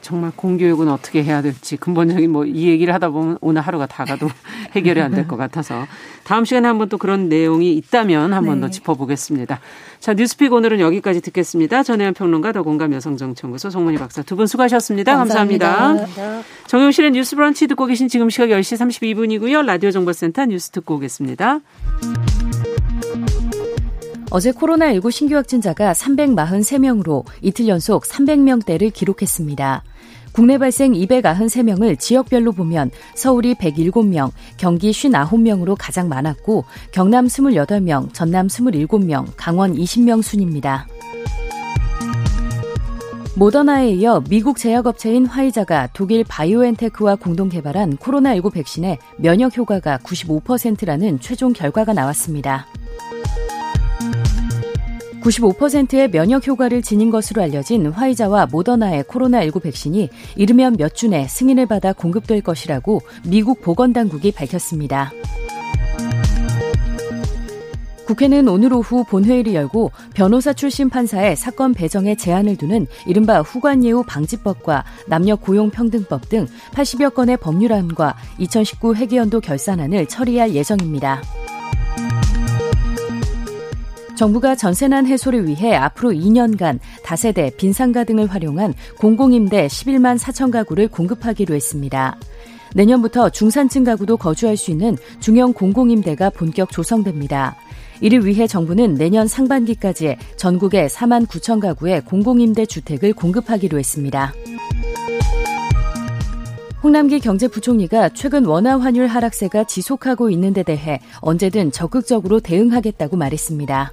Speaker 2: 정말 공교육은 어떻게 해야 될지 근본적인 뭐 이 얘기를 하다 보면 오늘 하루가 다 가도 해결이 안 될 것 같아서 다음 시간에 한번 또 그런 내용이 있다면 한번 네. 더 짚어보겠습니다. 자 뉴스픽 오늘은 여기까지 듣겠습니다. 전혜연 평론가 더공감 여성정치연구소 송문희 박사 두 분 수고하셨습니다. 감사합니다. 감사합니다. 정용실의 뉴스 브런치 듣고 계신 지금 시각 10시 32분이고요. 라디오 정보센터 뉴스 듣고 오겠습니다.
Speaker 1: 어제 코로나19 신규 확진자가 343명으로 이틀 연속 300명대를 기록했습니다. 국내 발생 293명을 지역별로 보면 서울이 107명, 경기 59명으로 가장 많았고 경남 28명, 전남 27명, 강원 20명 순입니다. 모더나에 이어 미국 제약업체인 화이자가 독일 바이오엔테크와 공동 개발한 코로나19 백신의 면역 효과가 95%라는 최종 결과가 나왔습니다. 95%의 면역 효과를 지닌 것으로 알려진 화이자와 모더나의 코로나19 백신이 이르면 몇 주 내 승인을 받아 공급될 것이라고 미국 보건당국이 밝혔습니다. 국회는 오늘 오후 본회의를 열고 변호사 출신 판사의 사건 배정에 제한을 두는 이른바 후관예우 방지법과 남녀 고용평등법 등 80여 건의 법률안과 2019 회계연도 결산안을 처리할 예정입니다. 정부가 전세난 해소를 위해 앞으로 2년간 다세대, 빈상가 등을 활용한 공공임대 11만 4천 가구를 공급하기로 했습니다. 내년부터 중산층 가구도 거주할 수 있는 중형 공공임대가 본격 조성됩니다. 이를 위해 정부는 내년 상반기까지 전국에 4만 9천 가구의 공공임대 주택을 공급하기로 했습니다. 홍남기 경제부총리가 최근 원화 환율 하락세가 지속하고 있는 데 대해 언제든 적극적으로 대응하겠다고 말했습니다.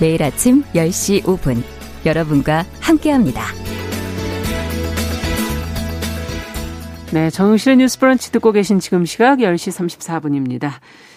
Speaker 1: 매일 아침 10시 5분 여러분과 함께합니다.
Speaker 2: 네, 정용실의 뉴스 브런치 듣고 계신 지금 시각 10시 34분입니다.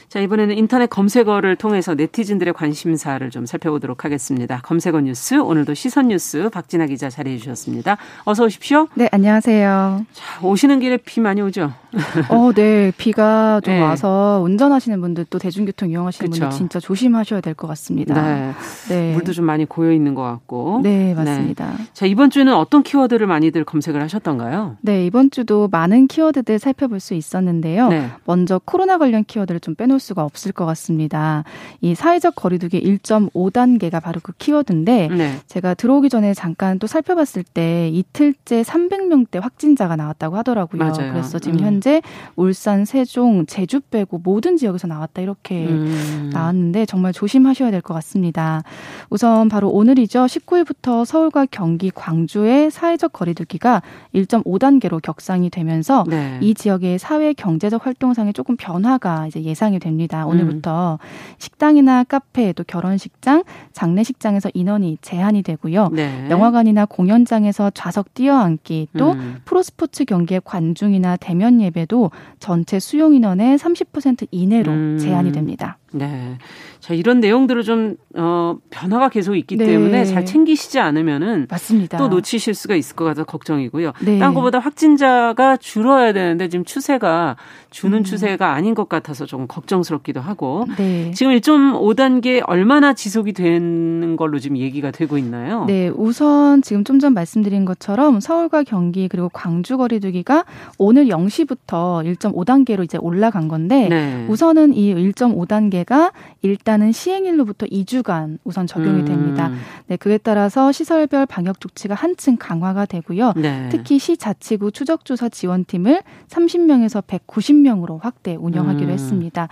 Speaker 2: 자, 이번에는 인터넷 검색어를 통해서 네티즌들의 관심사를 좀 살펴보도록 하겠습니다. 검색어 뉴스, 오늘도 시선 뉴스 박진아 기자 자리해 주셨습니다. 어서 오십시오.
Speaker 5: 네, 안녕하세요.
Speaker 2: 자, 오시는 길에 비 많이 오죠?
Speaker 5: 어, 네. 비가 좀 네. 와서 운전하시는 분들 또 대중교통 이용하시는 그쵸. 분들 진짜 조심하셔야 될 것 같습니다. 네.
Speaker 2: 네. 물도 좀 많이 고여 있는 것 같고.
Speaker 5: 네, 맞습니다. 네.
Speaker 2: 자, 이번 주는 어떤 키워드를 많이들 검색을 하셨던가요?
Speaker 5: 네, 이번 주도 많은 키워드들 살펴볼 수 있었는데요. 네. 먼저 코로나 관련 키워드를 좀 빼놓을 빼놓을 수가 없을 것 같습니다. 이 사회적 거리두기 1.5단계가 바로 그 키워드인데 네. 제가 들어오기 전에 잠깐 또 살펴봤을 때 이틀째 300명대 확진자가 나왔다고 하더라고요. 맞아요. 그래서 지금 음. 현재 울산, 세종, 제주 빼고 모든 지역에서 나왔다 이렇게 음. 나왔는데 정말 조심하셔야 될 것 같습니다. 우선 바로 오늘이죠. 19일부터 서울과 경기, 광주의 사회적 거리두기가 1.5단계로 격상이 되면서 네. 이 지역의 사회 경제적 활동상에 조금 변화가 이제 예상이 됩니다. 오늘부터 음. 식당이나 카페 또 결혼식장, 장례식장에서 인원이 제한이 되고요. 네. 영화관이나 공연장에서 좌석 뛰어앉기 또 음. 프로스포츠 경기의 관중이나 대면 예배도 전체 수용 인원의 30% 이내로 음. 제한이 됩니다.
Speaker 2: 네. 자, 이런 내용들을 좀, 어, 변화가 계속 있기 네. 때문에 잘 챙기시지 않으면은. 맞습니다. 또 놓치실 수가 있을 것 같아서 걱정이고요. 네. 딴 것보다 확진자가 줄어야 되는데 지금 추세가 주는 음. 추세가 아닌 것 같아서 좀 걱정스럽기도 하고. 네. 지금 1.5단계 얼마나 지속이 되는 걸로 지금 얘기가 되고 있나요?
Speaker 5: 네. 우선 지금 좀 전 말씀드린 것처럼 서울과 경기 그리고 광주 거리두기가 오늘 0시부터 1.5단계로 이제 올라간 건데 네. 우선은 이 1.5단계 단계가 일단은 시행일로부터 2주간 우선 적용이 음. 됩니다. 네, 그에 따라서 시설별 방역 조치가 한층 강화가 되고요. 네. 특히 시 자치구 추적조사 지원팀을 30명에서 190명으로 확대 운영하기로 음. 했습니다.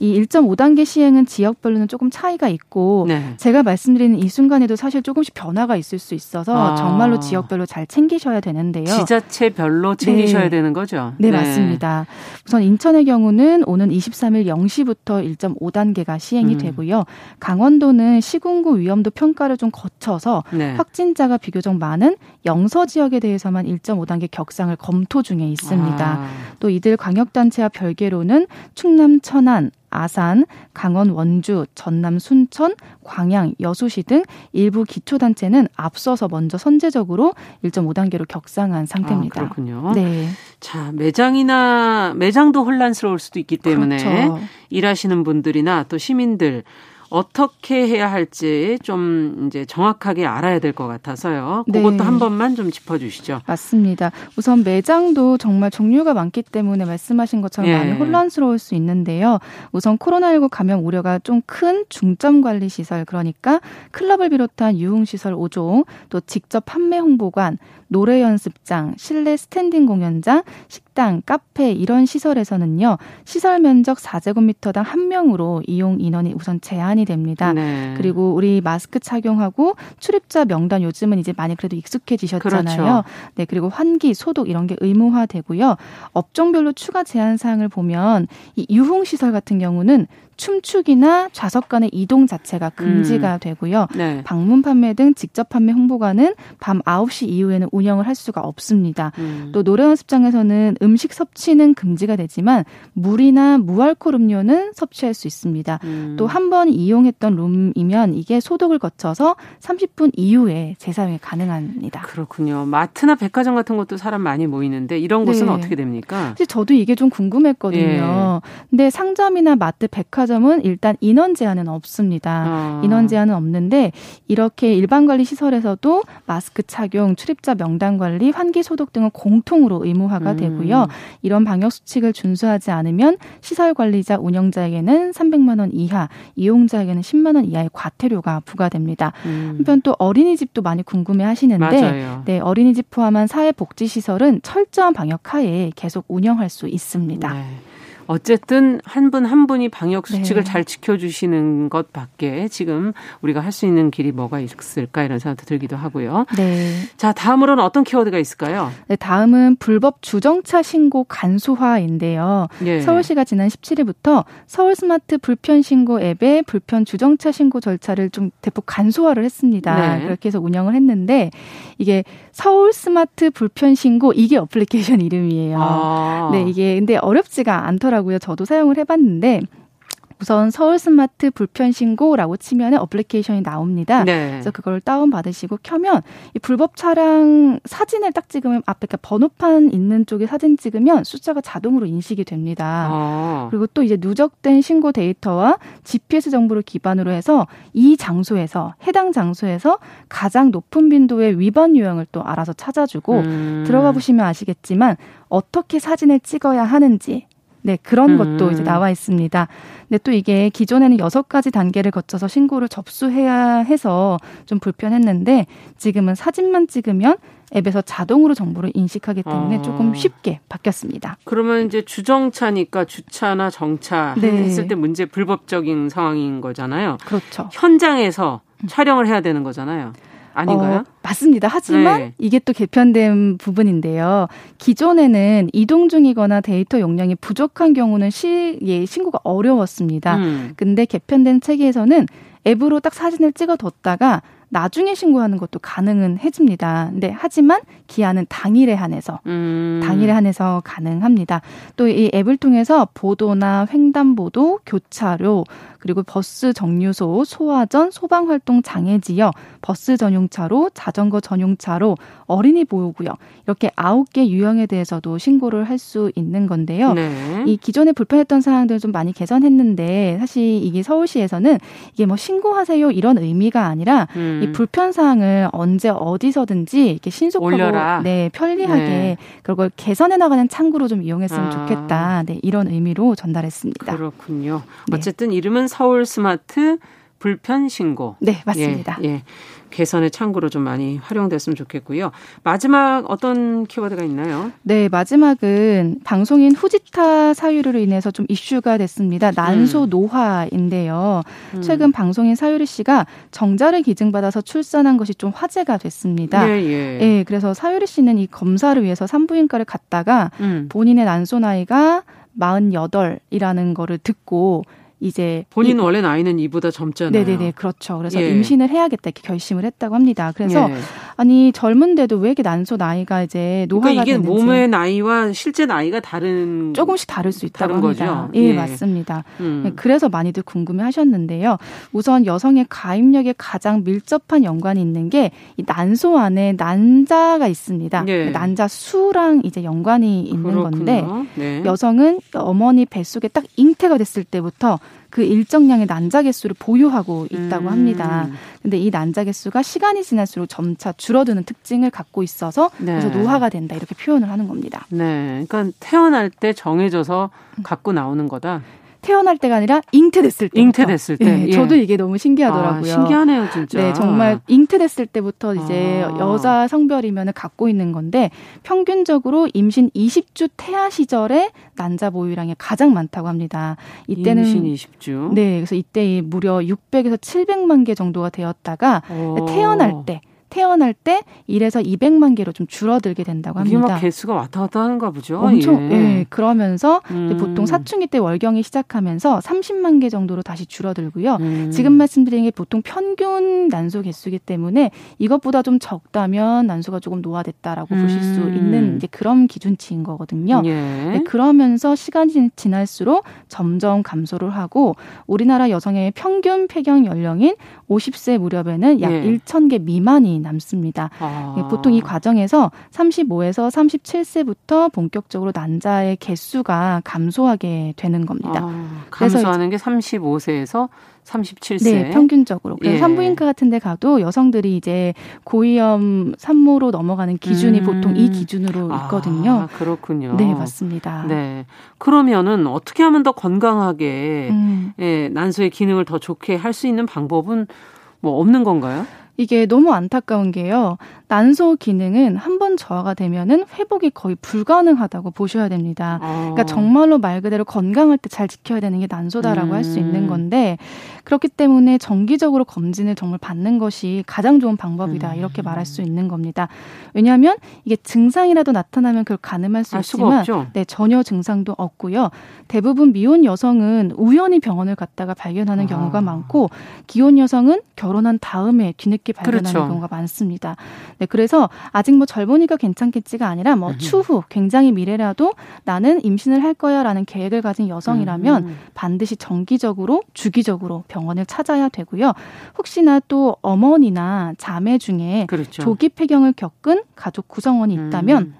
Speaker 5: 이 1.5단계 시행은 지역별로는 조금 차이가 있고 네. 제가 말씀드리는 이 순간에도 사실 조금씩 변화가 있을 수 있어서 아. 정말로 지역별로 잘 챙기셔야 되는데요.
Speaker 2: 지자체별로 챙기셔야
Speaker 5: 네.
Speaker 2: 되는 거죠.
Speaker 5: 네, 네, 맞습니다. 우선 인천의 경우는 오는 23일 0시부터 1.5단계가 시행이 음. 되고요. 강원도는 시군구 위험도 평가를 좀 거쳐서 네. 확진자가 비교적 많은 영서 지역에 대해서만 1.5단계 격상을 검토 중에 있습니다. 아. 또 이들 광역단체와 별개로는 충남 천안, 아산, 강원 원주, 전남 순천, 광양, 여수시 등 일부 기초단체는 앞서서 먼저 선제적으로 1.5단계로 격상한 상태입니다.
Speaker 2: 아, 그렇군요. 네. 자, 매장이나 매장도 혼란스러울 수도 있기 때문에 그렇죠. 일하시는 분들이나 또 시민들 어떻게 해야 할지 좀 이제 정확하게 알아야 될 것 같아서요. 그것도 네. 한 번만 좀 짚어주시죠.
Speaker 5: 맞습니다. 우선 매장도 정말 종류가 많기 때문에 말씀하신 것처럼 예. 많이 혼란스러울 수 있는데요. 우선 코로나19 감염 우려가 좀 큰 중점 관리 시설 그러니까 클럽을 비롯한 유흥 시설 5종, 또 직접 판매 홍보관, 노래 연습장, 실내 스탠딩 공연장, 식당, 카페 이런 시설에서는요. 시설 면적 4제곱미터당 한 명으로 이용 인원이 우선 제한이 됩니다. 네. 그리고 우리 마스크 착용하고 출입자 명단 요즘은 이제 많이 그래도 익숙해지셨잖아요. 그렇죠. 네, 그리고 환기, 소독 이런 게 의무화되고요. 업종별로 추가 제한 사항을 보면 이 유흥 시설 같은 경우는 춤추기나 좌석 간의 이동 자체가 금지가 음. 되고요. 네. 방문 판매 등 직접 판매 홍보관은 밤 9시 이후에는 운영을 할 수가 없습니다. 음. 또 노래 연습장에서는 음식 섭취는 금지가 되지만 물이나 무알콜 음료는 섭취할 수 있습니다. 음. 또한 번 이용했던 룸이면 이게 소독을 거쳐서 30분 이후에 재사용이 가능합니다.
Speaker 2: 그렇군요. 마트나 백화점 같은 것도 사람 많이 모이는데 이런 곳은 네. 어떻게 됩니까?
Speaker 5: 사실 저도 이게 좀 궁금했거든요. 예. 근데 상점이나 마트, 백화점 백화점은 일단 인원 제한은 없습니다. 아. 인원 제한은 없는데 이렇게 일반 관리 시설에서도 마스크 착용, 출입자 명단 관리, 환기 소독 등은 공통으로 의무화가 음. 되고요. 이런 방역 수칙을 준수하지 않으면 시설 관리자 운영자에게는 300만 원 이하, 이용자에게는 10만 원 이하의 과태료가 부과됩니다. 음. 한편 또 어린이집도 많이 궁금해 하시는데 네, 어린이집 포함한 사회 복지 시설은 철저한 방역 하에 계속 운영할 수 있습니다. 네.
Speaker 2: 어쨌든 한 분 한 분이 방역 수칙을 네. 잘 지켜주시는 것밖에 지금 우리가 할 수 있는 길이 뭐가 있을까 이런 생각도 들기도 하고요. 네. 자 다음으로는 어떤 키워드가 있을까요?
Speaker 5: 네, 다음은 불법 주정차 신고 간소화인데요. 네. 서울시가 지난 17일부터 서울 스마트 불편 신고 앱에 불편 주정차 신고 절차를 좀 대폭 간소화를 했습니다. 네. 그렇게 해서 운영을 했는데 이게 서울 스마트 불편 신고 이게 어플리케이션 이름이에요. 아. 네, 이게 근데 어렵지가 않더라고요. 하더라고요. 저도 사용을 해봤는데 우선 서울 스마트 불편 신고라고 치면 어플리케이션이 나옵니다. 네. 그래서 그걸 다운 받으시고 켜면 이 불법 차량 사진을 딱 찍으면 앞에 그러니까 번호판 있는 쪽에 사진 찍으면 숫자가 자동으로 인식이 됩니다. 아. 그리고 또 이제 누적된 신고 데이터와 GPS 정보를 기반으로 해서 이 장소에서 해당 장소에서 가장 높은 빈도의 위반 유형을 또 알아서 찾아주고 음. 들어가 보시면 아시겠지만 어떻게 사진을 찍어야 하는지 네, 그런 음. 것도 이제 나와 있습니다. 근데 또 이게 기존에는 여섯 가지 단계를 거쳐서 신고를 접수해야 해서 좀 불편했는데 지금은 사진만 찍으면 앱에서 자동으로 정보를 인식하기 때문에 아. 조금 쉽게 바뀌었습니다.
Speaker 2: 그러면 이제 주정차니까 주차나 정차 네. 했을 때 문제 불법적인 상황인 거잖아요.
Speaker 5: 그렇죠.
Speaker 2: 현장에서 촬영을 해야 되는 거잖아요. 아닌가요? 어,
Speaker 5: 맞습니다. 하지만 네. 이게 또 개편된 부분인데요. 기존에는 이동 중이거나 데이터 용량이 부족한 경우는 시, 예, 신고가 어려웠습니다. 음. 근데 개편된 체계에서는 앱으로 딱 사진을 찍어뒀다가 나중에 신고하는 것도 가능은 해집니다. 근데 하지만 기한은 당일에 한해서 음. 당일에 한해서 가능합니다. 또 이 앱을 통해서 보도나 횡단보도, 교차로 그리고 버스 정류소, 소화전, 소방활동 장애지역, 버스 전용차로, 자전거 전용차로, 어린이 보호구역 이렇게 아홉 개 유형에 대해서도 신고를 할 수 있는 건데요. 네. 이 기존에 불편했던 사항들을 좀 많이 개선했는데 사실 이게 서울시에서는 이게 뭐 신고하세요 이런 의미가 아니라 음. 이 불편 사항을 언제 어디서든지 이렇게 신속하고 올려라. 네 편리하게 네. 그걸 개선해 나가는 창구로 좀 이용했으면 아. 좋겠다. 네 이런 의미로 전달했습니다.
Speaker 2: 그렇군요. 네. 어쨌든 이름은 서울 스마트 불편 신고.
Speaker 5: 네, 맞습니다.
Speaker 2: 예, 예. 개선의 창구로 좀 많이 활용됐으면 좋겠고요. 마지막 어떤 키워드가 있나요?
Speaker 5: 네, 마지막은 방송인 후지타 사유로 인해서 좀 이슈가 됐습니다. 난소 음. 노화인데요. 음. 최근 방송인 사유리 씨가 정자를 기증받아서 출산한 것이 좀 화제가 됐습니다. 예, 예. 예 그래서 사유리 씨는 이 검사를 위해서 산부인과를 갔다가 음. 본인의 난소 나이가 48이라는 거를 듣고 이제
Speaker 2: 본인 원래 나이는 이보다 젊잖아요.
Speaker 5: 네네네 그렇죠. 그래서 예. 임신을 해야겠다 이렇게 결심을 했다고 합니다. 그래서 예. 아니 젊은데도 왜 이렇게 난소 나이가 이제 노화가
Speaker 2: 그러니까 이게
Speaker 5: 되는지
Speaker 2: 몸의 나이와 실제 나이가 다른
Speaker 5: 조금씩 다를 수 있다고 합니다. 거죠? 예, 예. 맞습니다. 음. 네, 그래서 많이들 궁금해하셨는데요. 우선 여성의 가입력에 가장 밀접한 연관이 있는 게 이 난소 안에 난자가 있습니다. 예. 난자 수랑 이제 연관이 있는 그렇군요. 건데 네. 여성은 어머니 뱃속에 딱 잉태가 됐을 때부터 그 일정량의 난자 개수를 보유하고 있다고 음. 합니다. 근데 이 난자 개수가 시간이 지날수록 점차 줄어드는 특징을 갖고 있어서 네. 그래서 노화가 된다 이렇게 표현을 하는 겁니다.
Speaker 2: 네. 그러니까 태어날 때 정해져서 갖고 나오는 거다.
Speaker 5: 태어날 때가 아니라 잉태됐을 때.
Speaker 2: 잉태됐을 때.
Speaker 5: 네, 예. 저도 이게 너무 신기하더라고요. 아,
Speaker 2: 신기하네요, 진짜.
Speaker 5: 네, 정말 잉태됐을 때부터 이제 아. 여자 성별이면 갖고 있는 건데 평균적으로 임신 20주 태아 시절에 난자 보유량이 가장 많다고 합니다.
Speaker 2: 이때는 임신 20주.
Speaker 5: 네, 그래서 이때 무려 600에서 700만 개 정도가 되었다가 오. 태어날 때 태어날 때 1에서 200만 개로 좀 줄어들게 된다고 합니다.
Speaker 2: 이게 막 개수가 왔다 갔다 하는가 보죠.
Speaker 5: 엄청. 예. 예. 그러면서 음. 보통 사춘기 때 월경이 시작하면서 30만 개 정도로 다시 줄어들고요. 음. 지금 말씀드린 게 보통 평균 난소 개수이기 때문에 이것보다 좀 적다면 난소가 조금 노화됐다라고 음. 보실 수 음. 있는 이제 그런 기준치인 거거든요. 예. 네, 그러면서 시간이 지날수록 점점 감소를 하고 우리나라 여성의 평균 폐경 연령인 50세 무렵에는 약 예. 1,000개 미만이 남습니다. 아. 예, 보통 이 과정에서 35에서 37세부터 본격적으로 난자의 개수가 감소하게 되는 겁니다. 아,
Speaker 2: 감소하는 게 35세에서 37세.
Speaker 5: 네, 평균적으로. 그래서 예. 산부인과 같은 데 가도 여성들이 이제 고위험 산모로 넘어가는 기준이 음. 보통 이 기준으로 아, 있거든요.
Speaker 2: 아, 그렇군요.
Speaker 5: 네, 맞습니다.
Speaker 2: 네. 그러면은 어떻게 하면 더 건강하게 음. 예, 난소의 기능을 더 좋게 할 수 있는 방법은 뭐 없는 건가요?
Speaker 5: 이게 너무 안타까운 게요. 난소 기능은 한 번 저하가 되면은 회복이 거의 불가능하다고 보셔야 됩니다. 어. 그러니까 정말로 말 그대로 건강할 때 잘 지켜야 되는 게 난소다라고 음. 할수 있는 건데 그렇기 때문에 정기적으로 검진을 정말 받는 것이 가장 좋은 방법이다. 음. 이렇게 말할 수 있는 겁니다. 왜냐하면 이게 증상이라도 나타나면 그걸 가늠할 수 있지만 네, 전혀 증상도 없고요. 대부분 미혼 여성은 우연히 병원을 갔다가 발견하는 아. 경우가 많고 기혼 여성은 결혼한 다음에 뒤늦게 발견하는 그렇죠. 경우가 많습니다. 네, 그래서 아직 뭐 젊으니까 괜찮겠지가 아니라 뭐 음. 추후 굉장히 미래라도 나는 임신을 할 거야라는 계획을 가진 여성이라면 음. 반드시 정기적으로 주기적으로 병원을 찾아야 되고요. 혹시나 또 어머니나 자매 중에 그렇죠. 조기 폐경을 겪은 가족 구성원이 있다면 음.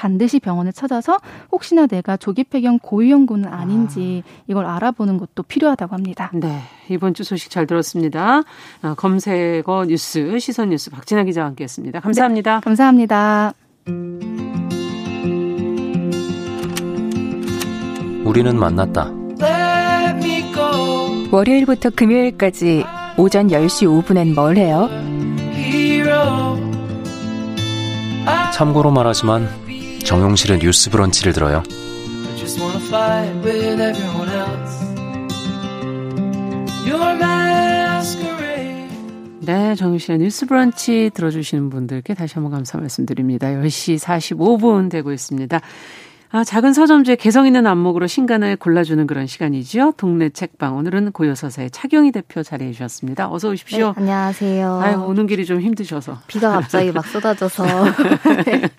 Speaker 5: 반드시 병원을 찾아서 혹시나 내가 조기 폐경 고위험군은 아닌지 아. 이걸 알아보는 것도 필요하다고 합니다.
Speaker 2: 네. 이번 주 소식 잘 들었습니다. 어, 검색어 뉴스, 시선 뉴스 박진아 기자와 함께 했습니다. 감사합니다.
Speaker 5: 네, 감사합니다.
Speaker 6: 우리는 만났다.
Speaker 7: 월요일부터 금요일까지 오전 10시 5분엔 뭘 해요?
Speaker 6: 참고로 말하지만 정용실의 뉴스 브런치를 들어요.
Speaker 2: 네, 정유실의 뉴스 브런치 들어주시는 분들께 다시 한번 감사 말씀드립니다. 10시 45분 되고 있습니다. 아, 작은 서점주의 개성 있는 안목으로 신간을 골라주는 그런 시간이죠. 동네 책방. 오늘은 고요서사의 차경희 대표 자리해 주셨습니다. 어서 오십시오. 네,
Speaker 8: 안녕하세요.
Speaker 2: 아유, 오는 길이 좀 힘드셔서.
Speaker 8: 비가 갑자기 막 쏟아져서.
Speaker 2: 네.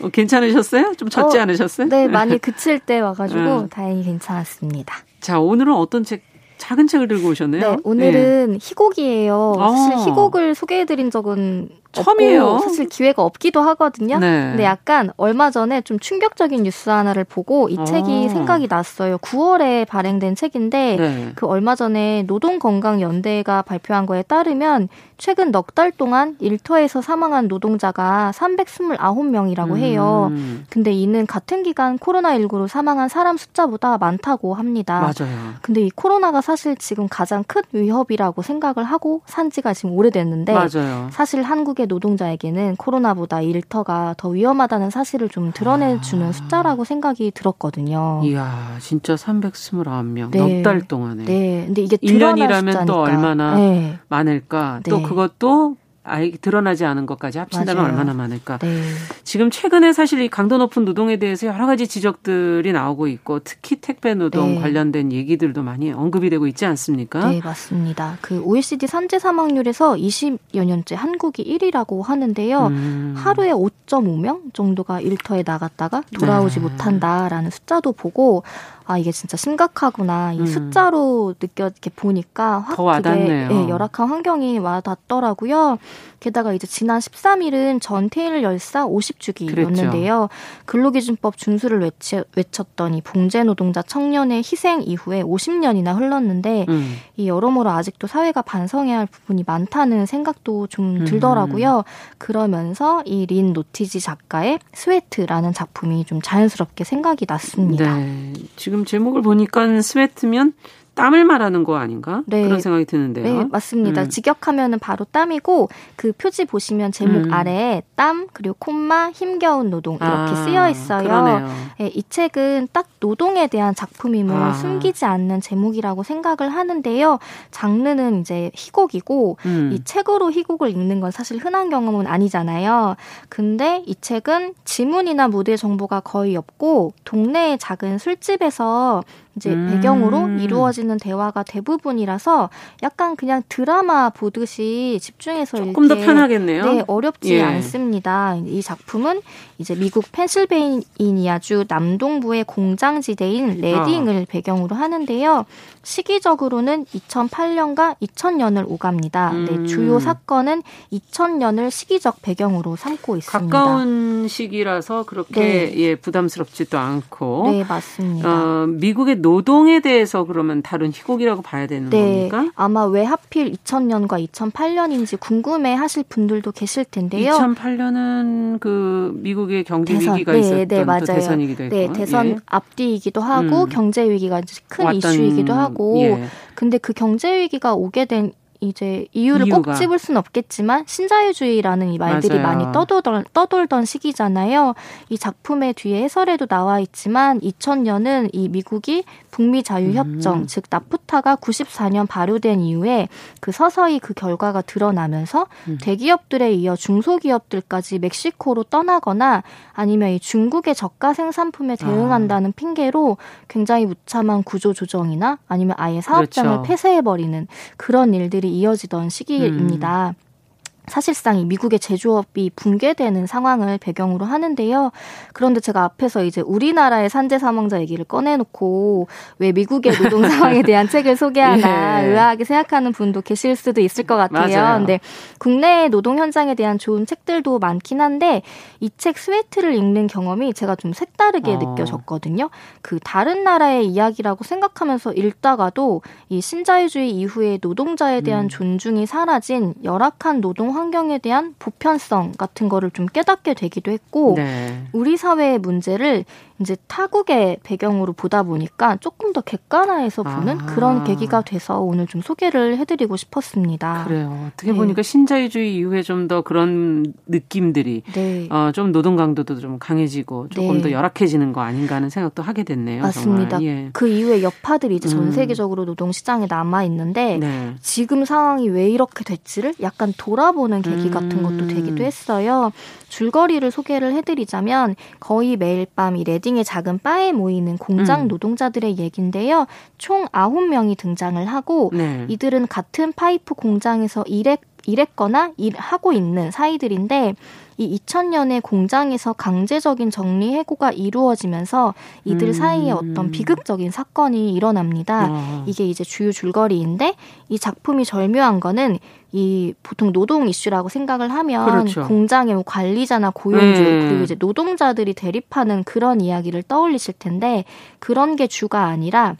Speaker 2: 어, 괜찮으셨어요? 좀 젖지 어, 않으셨어요?
Speaker 8: 네, 많이 그칠 때 와가지고 음. 다행히 괜찮았습니다.
Speaker 2: 자, 오늘은 어떤 책 작은 책을 들고 오셨네요.
Speaker 8: 네, 오늘은 네. 희곡이에요. 사실 아. 희곡을 소개해드린 적은
Speaker 2: 처음이에요.
Speaker 8: 사실 기회가 없기도 하거든요. 네. 근데 약간 얼마 전에 좀 충격적인 뉴스 하나를 보고 이 책이 아. 생각이 났어요. 9월에 발행된 책인데 네. 그 얼마 전에 노동건강연대가 발표한 거에 따르면 최근 넉 달 동안 일터에서 사망한 노동자가 329명이라고 해요. 음. 근데 이는 같은 기간 코로나19로 사망한 사람 숫자보다 많다고 합니다.
Speaker 2: 맞아요.
Speaker 8: 근데 이 코로나가 사실 지금 가장 큰 위협이라고 생각을 하고 산 지가 지금 오래됐는데
Speaker 2: 맞아요.
Speaker 8: 사실 한국의 노동자에게는 코로나보다 일터가 더 위험하다는 사실을 좀 드러내주는 아. 숫자라고 생각이 들었거든요.
Speaker 2: 이야, 진짜 329명. 네. 넉달 동안에.
Speaker 8: 네. 근데 이게
Speaker 2: 1년이라면 또 얼마나 네. 많을까. 또 네. 그것도 아예 드러나지 않은 것까지 합친다면 맞아요. 얼마나 많을까. 네. 지금 최근에 사실 이 강도 높은 노동에 대해서 여러 가지 지적들이 나오고 있고 특히 택배 노동 네. 관련된 얘기들도 많이 언급이 되고 있지 않습니까?
Speaker 8: 네, 맞습니다. 그 OECD 산재 사망률에서 20여 년째 한국이 1위라고 하는데요. 음. 하루에 5.5명 정도가 일터에 나갔다가 돌아오지 네. 못한다라는 숫자도 보고 아 이게 진짜 심각하구나 이 음. 숫자로 느껴 이렇게 보니까
Speaker 2: 확 되게 예,
Speaker 8: 열악한 환경이 와닿더라고요. 게다가 이제 지난 13일은 전태일 열사 50주기였는데요. 근로기준법 준수를 외치, 외쳤던 이 봉제 노동자 청년의 희생 이후에 50년이나 흘렀는데 음. 이 여러모로 아직도 사회가 반성해야 할 부분이 많다는 생각도 좀 음. 들더라고요. 음. 그러면서 이 린 노티지 작가의 Sweat라는 작품이 좀 자연스럽게 생각이 났습니다.
Speaker 2: 네. 지금 제목을 보니까 Sweat면 땀을 말하는 거 아닌가? 네. 그런 생각이 드는데요.
Speaker 8: 네, 맞습니다. 음. 직역하면은 바로 땀이고 그 표지 보시면 제목 음. 아래에 땀 그리고 콤마 힘겨운 노동 이렇게 아, 쓰여 있어요. 네, 이 책은 딱 노동에 대한 작품임을 아. 숨기지 않는 제목이라고 생각을 하는데요. 장르는 이제 희곡이고 음. 이 책으로 희곡을 읽는 건 사실 흔한 경험은 아니잖아요. 근데 이 책은 지문이나 무대 정보가 거의 없고 동네의 작은 술집에서 이제 음. 배경으로 이루어지는 대화가 대부분이라서 약간 그냥 드라마 보듯이 집중해서
Speaker 2: 조금 더 편하겠네요.
Speaker 8: 네, 어렵지 예. 않습니다. 이 작품은 이제 미국 펜실베이니아주 남동부의 공장지대인 레딩을 아. 배경으로 하는데요. 시기적으로는 2008년과 2000년을 오갑니다. 네, 음. 네, 주요 사건은 2000년을 시기적 배경으로 삼고 있습니다.
Speaker 2: 가까운 시기라서 그렇게 네. 예, 부담스럽지도 않고.
Speaker 8: 네, 맞습니다.
Speaker 2: 어, 미국의 노동에 대해서 그러면 다른 희곡이라고 봐야 되는 네, 겁니까?
Speaker 8: 아마 왜 하필 2000년과 2008년인지 궁금해 하실 분들도 계실 텐데요.
Speaker 2: 2008년은 그 미국의 경제 대선. 위기가 네, 있었던 네, 맞아요. 대선이기도 했고.
Speaker 8: 네, 대선 예. 앞뒤이기도 하고 음. 경제 위기가 큰 이슈이기도 하고 하고 예. 근데 그 경제 위기가 오게 된 이제 이유를 이유가. 꼭 집을 수는 없겠지만 신자유주의라는 이 말들이 맞아요. 많이 떠돌던, 떠돌던 시기잖아요. 이 작품의 뒤에 해설에도 나와 있지만 2000년은 이 미국이 북미 자유협정 음. 즉 나프타가 94년 발효된 이후에 그 서서히 그 결과가 드러나면서 음. 대기업들에 이어 중소기업들까지 멕시코로 떠나거나 아니면 이 중국의 저가 생산품에 대응한다는 아. 핑계로 굉장히 무참한 구조 조정이나 아니면 아예 사업장을 그렇죠. 폐쇄해버리는 그런 일들이 이어지던 시기입니다. 음. 사실상 이 미국의 제조업이 붕괴되는 상황을 배경으로 하는데요. 그런데 제가 앞에서 이제 우리나라의 산재 사망자 얘기를 꺼내놓고 왜 미국의 노동 상황에 대한 책을 소개하나 예. 의아하게 생각하는 분도 계실 수도 있을 것 같아요. 맞아요. 근데 국내 노동 현장에 대한 좋은 책들도 많긴 한데 이 책 스웨트를 읽는 경험이 제가 좀 색다르게 어. 느껴졌거든요. 그 다른 나라의 이야기라고 생각하면서 읽다가도 이 신자유주의 이후에 노동자에 대한 음. 존중이 사라진 열악한 노동 환경에 대한 보편성 같은 거를 좀 깨닫게 되기도 했고 네. 우리 사회의 문제를 이제 타국의 배경으로 보다 보니까 조금 더 객관화해서 보는 아. 그런 계기가 돼서 오늘 좀 소개를 해드리고 싶었습니다.
Speaker 2: 그래요. 어떻게 네. 보니까 신자유주의 이후에 좀 더 그런 느낌들이 네. 어, 좀 노동 강도도 좀 강해지고 조금 네. 더 열악해지는 거 아닌가 하는 생각도 하게 됐네요.
Speaker 8: 맞습니다. 예. 그 이후에 여파들이 이제 전 음. 세계적으로 음. 노동 시장에 남아 있는데 네. 지금 상황이 왜 이렇게 됐지를 약간 돌아보는 계기 같은 것도 음. 되기도 했어요. 줄거리를 소개를 해드리자면 거의 매일 밤 이 레딩의 작은 바에 모이는 공장 음. 노동자들의 얘긴데요. 총 9명이 등장을 하고 네. 이들은 같은 파이프 공장에서 일했, 일했거나 일하고 있는 사이들인데 이 2000년에 공장에서 강제적인 정리 해고가 이루어지면서 이들 음. 사이에 어떤 비극적인 사건이 일어납니다. 어. 이게 이제 주요 줄거리인데 이 작품이 절묘한 거는 이 보통 노동 이슈라고 생각을 하면 그렇죠. 공장의 뭐 관리자나 고용주 음. 그리고 이제 노동자들이 대립하는 그런 이야기를 떠올리실 텐데 그런 게 주가 아니라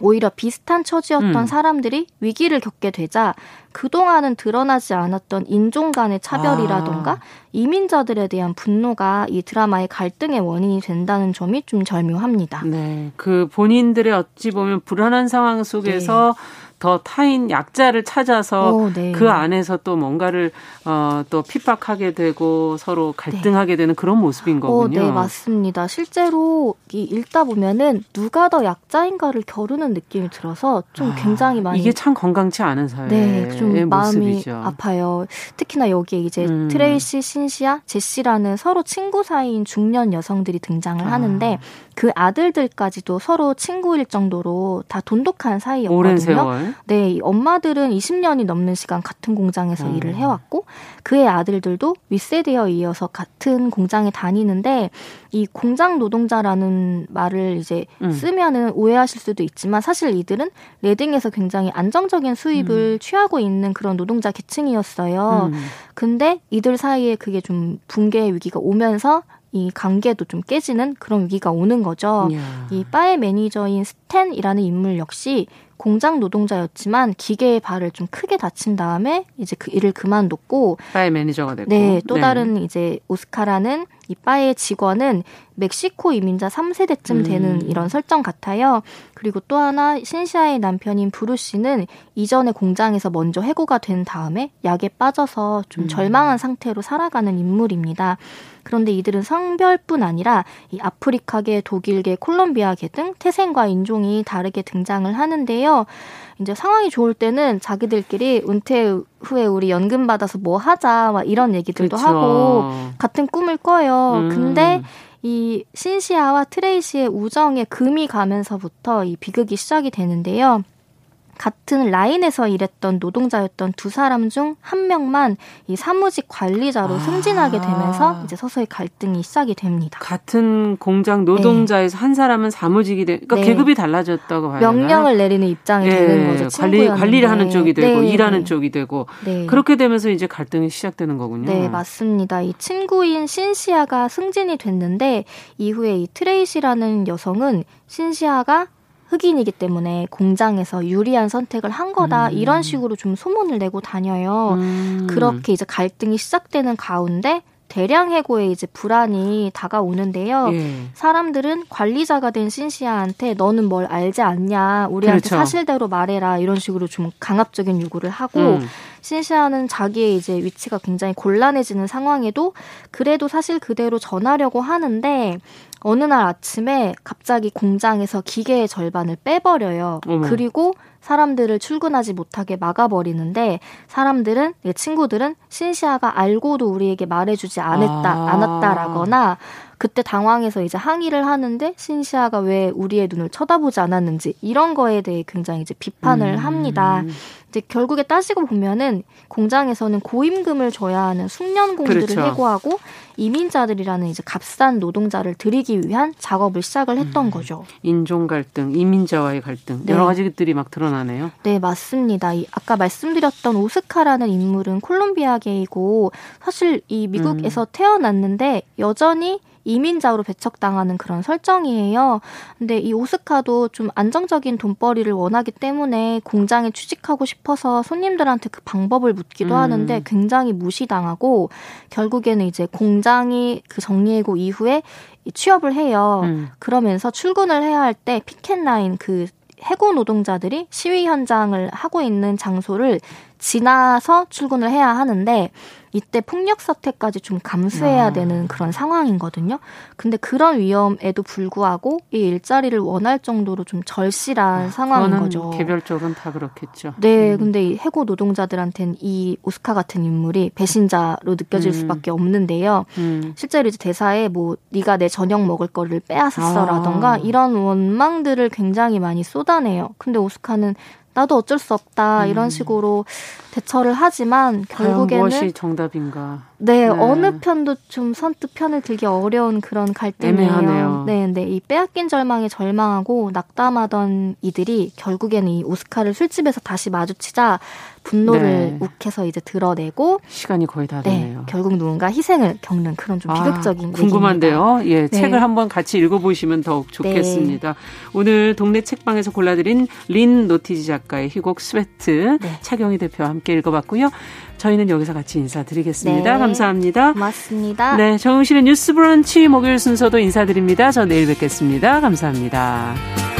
Speaker 8: 오히려 비슷한 처지였던 음. 사람들이 위기를 겪게 되자 그동안은 드러나지 않았던 인종 간의 차별이라던가 아. 이민자들에 대한 분노가 이 드라마의 갈등의 원인이 된다는 점이 좀 절묘합니다.
Speaker 2: 네. 그 본인들의 어찌 보면 불안한 상황 속에서 네. 더 타인 약자를 찾아서 오, 네. 그 안에서 또 뭔가를 어, 또 핍박하게 되고 서로 갈등하게 네. 되는 그런 모습인 거군요.
Speaker 8: 오, 네, 맞습니다. 실제로 이 읽다 보면은 누가 더 약자인가를 겨루는 느낌이 들어서 좀 아, 굉장히 많이
Speaker 2: 이게 참 건강치 않은 사회의 네, 좀 마음이
Speaker 8: 아파요. 특히나 여기에 이제 음. 트레이시, 신시아, 제시라는 서로 친구 사이인 중년 여성들이 등장을 아. 하는데 그 아들들까지도 서로 친구일 정도로 다 돈독한 사이였거든요. 오랜 세월. 네, 엄마들은 20년이 넘는 시간 같은 공장에서 음. 일을 해왔고 그의 아들들도 윗세대에 이어서 같은 공장에 다니는데 이 공장 노동자라는 말을 이제 음. 쓰면은 오해하실 수도 있지만 사실 이들은 레딩에서 굉장히 안정적인 수입을 음. 취하고 있는 그런 노동자 계층이었어요. 음. 근데 이들 사이에 그게 좀 붕괴 위기가 오면서 이 관계도 좀 깨지는 그런 위기가 오는 거죠. 이야. 이 바의 매니저인 스탠이라는 인물 역시 공장 노동자였지만 기계에 발을 좀 크게 다친 다음에 이제 그 일을 그만뒀고
Speaker 2: 바의 매니저가 됐고
Speaker 8: 네, 또 네. 다른 이제 오스카라는 이 바의 직원은 멕시코 이민자 3세대쯤 되는 음. 이런 설정 같아요. 그리고 또 하나 신시아의 남편인 브루시는 이전에 공장에서 먼저 해고가 된 다음에 약에 빠져서 좀 음. 절망한 상태로 살아가는 인물입니다. 그런데 이들은 성별뿐 아니라 이 아프리카계, 독일계, 콜롬비아계 등 태생과 인종이 다르게 등장을 하는데요. 이제 상황이 좋을 때는 자기들끼리 은퇴 후에 우리 연금 받아서 뭐 하자 막 이런 얘기들도 그쵸. 하고 같은 꿈을 꿔요. 음. 근데 이 신시아와 트레이시의 우정에 금이 가면서부터 이 비극이 시작이 되는데요. 같은 라인에서 일했던 노동자였던 두 사람 중 한 명만 이 사무직 관리자로 아. 승진하게 되면서 이제 서서히 갈등이 시작이 됩니다.
Speaker 2: 같은 공장 노동자에서 네. 한 사람은 사무직이 되, 그러니까 네. 계급이 달라졌다고 봐요.
Speaker 8: 명령을 내리는 입장이 네. 되는 거죠.
Speaker 2: 관리 관리를 하는 쪽이 되고 네. 일하는 쪽이 되고 네. 그렇게 되면서 이제 갈등이 시작되는 거군요.
Speaker 8: 네, 맞습니다. 이 친구인 신시아가 승진이 됐는데 이후에 이 트레이시라는 여성은 신시아가 흑인이기 때문에 공장에서 유리한 선택을 한 거다 음. 이런 식으로 좀 소문을 내고 다녀요. 음. 그렇게 이제 갈등이 시작되는 가운데 대량 해고에 이제 불안이 다가오는데요. 예. 사람들은 관리자가 된 신시아한테 너는 뭘 알지 않냐, 우리한테 그렇죠. 사실대로 말해라 이런 식으로 좀 강압적인 요구를 하고 음. 신시아는 자기의 이제 위치가 굉장히 곤란해지는 상황에도 그래도 사실 그대로 전하려고 하는데 어느 날 아침에 갑자기 공장에서 기계의 절반을 빼버려요. 어머. 그리고 사람들을 출근하지 못하게 막아버리는데 사람들은 내 친구들은 신시아가 알고도 우리에게 말해주지 않았다 아. 않았다라거나 그때 당황해서 이제 항의를 하는데 신시아가 왜 우리의 눈을 쳐다보지 않았는지 이런 거에 대해 굉장히 이제 비판을 음. 합니다. 이제 결국에 따지고 보면은 공장에서는 고임금을 줘야 하는 숙련공들을 그렇죠. 해고하고 이민자들이라는 이제 값싼 노동자를 들이기 위한 작업을 시작을 했던 음. 거죠.
Speaker 2: 인종 갈등, 이민자와의 갈등 네. 여러 가지들이 막 드러나네요.
Speaker 8: 네, 맞습니다. 이 아까 말씀드렸던 오스카라는 인물은 콜롬비아계이고 사실 이 미국에서 음. 태어났는데 여전히 이민자로 배척당하는 그런 설정이에요. 근데 이 오스카도 좀 안정적인 돈벌이를 원하기 때문에 공장에 취직하고 싶어서 손님들한테 그 방법을 묻기도 음. 하는데 굉장히 무시당하고 결국에는 이제 공장이 그 정리해고 이후에 취업을 해요. 음. 그러면서 출근을 해야 할 때 피켓라인 그 해고 노동자들이 시위 현장을 하고 있는 장소를 지나서 출근을 해야 하는데 이때 폭력 사태까지 좀 감수해야 아. 되는 그런 상황이거든요. 근데 그런 위험에도 불구하고 이 일자리를 원할 정도로 좀 절실한 아, 상황인 거죠.
Speaker 2: 개별적으로 다 그렇겠죠.
Speaker 8: 네, 음. 근데 이 해고 노동자들한테는 이 오스카 같은 인물이 배신자로 느껴질 음. 수밖에 없는데요. 음. 실제로 이제 대사에 뭐 네가 내 저녁 먹을 거를 빼앗았어라던가 아. 이런 원망들을 굉장히 많이 쏟아내요. 근데 오스카는 나도 어쩔 수 없다 이런 음. 식으로 대처를 하지만 결국에는
Speaker 2: 무엇이 정답인가?
Speaker 8: 네, 네, 어느 편도 좀 선뜻 편을 들기 어려운 그런 갈등이에요. 애매하네요. 네, 네, 이 빼앗긴 절망에 절망하고 낙담하던 이들이 결국에는 이 오스카를 술집에서 다시 마주치자 분노를 네. 욱해서 이제 드러내고
Speaker 2: 시간이 거의 다 네, 되네요.
Speaker 8: 네, 결국 누군가 희생을 겪는 그런 좀 아, 비극적인 아,
Speaker 2: 궁금한데요. 얘기입니다. 예, 네. 책을 한번 같이 읽어보시면 더욱 좋겠습니다. 네. 오늘 동네 책방에서 골라드린 린 노티지 작가의 희곡 스웨트 네. 차경희 대표와 함께 읽어봤고요. 저희는 여기서 같이 인사드리겠습니다. 네. 감사합니다.
Speaker 8: 고맙습니다.
Speaker 2: 네, 정용실의 뉴스 브런치 목요일 순서도 인사드립니다. 저 내일 뵙겠습니다. 감사합니다.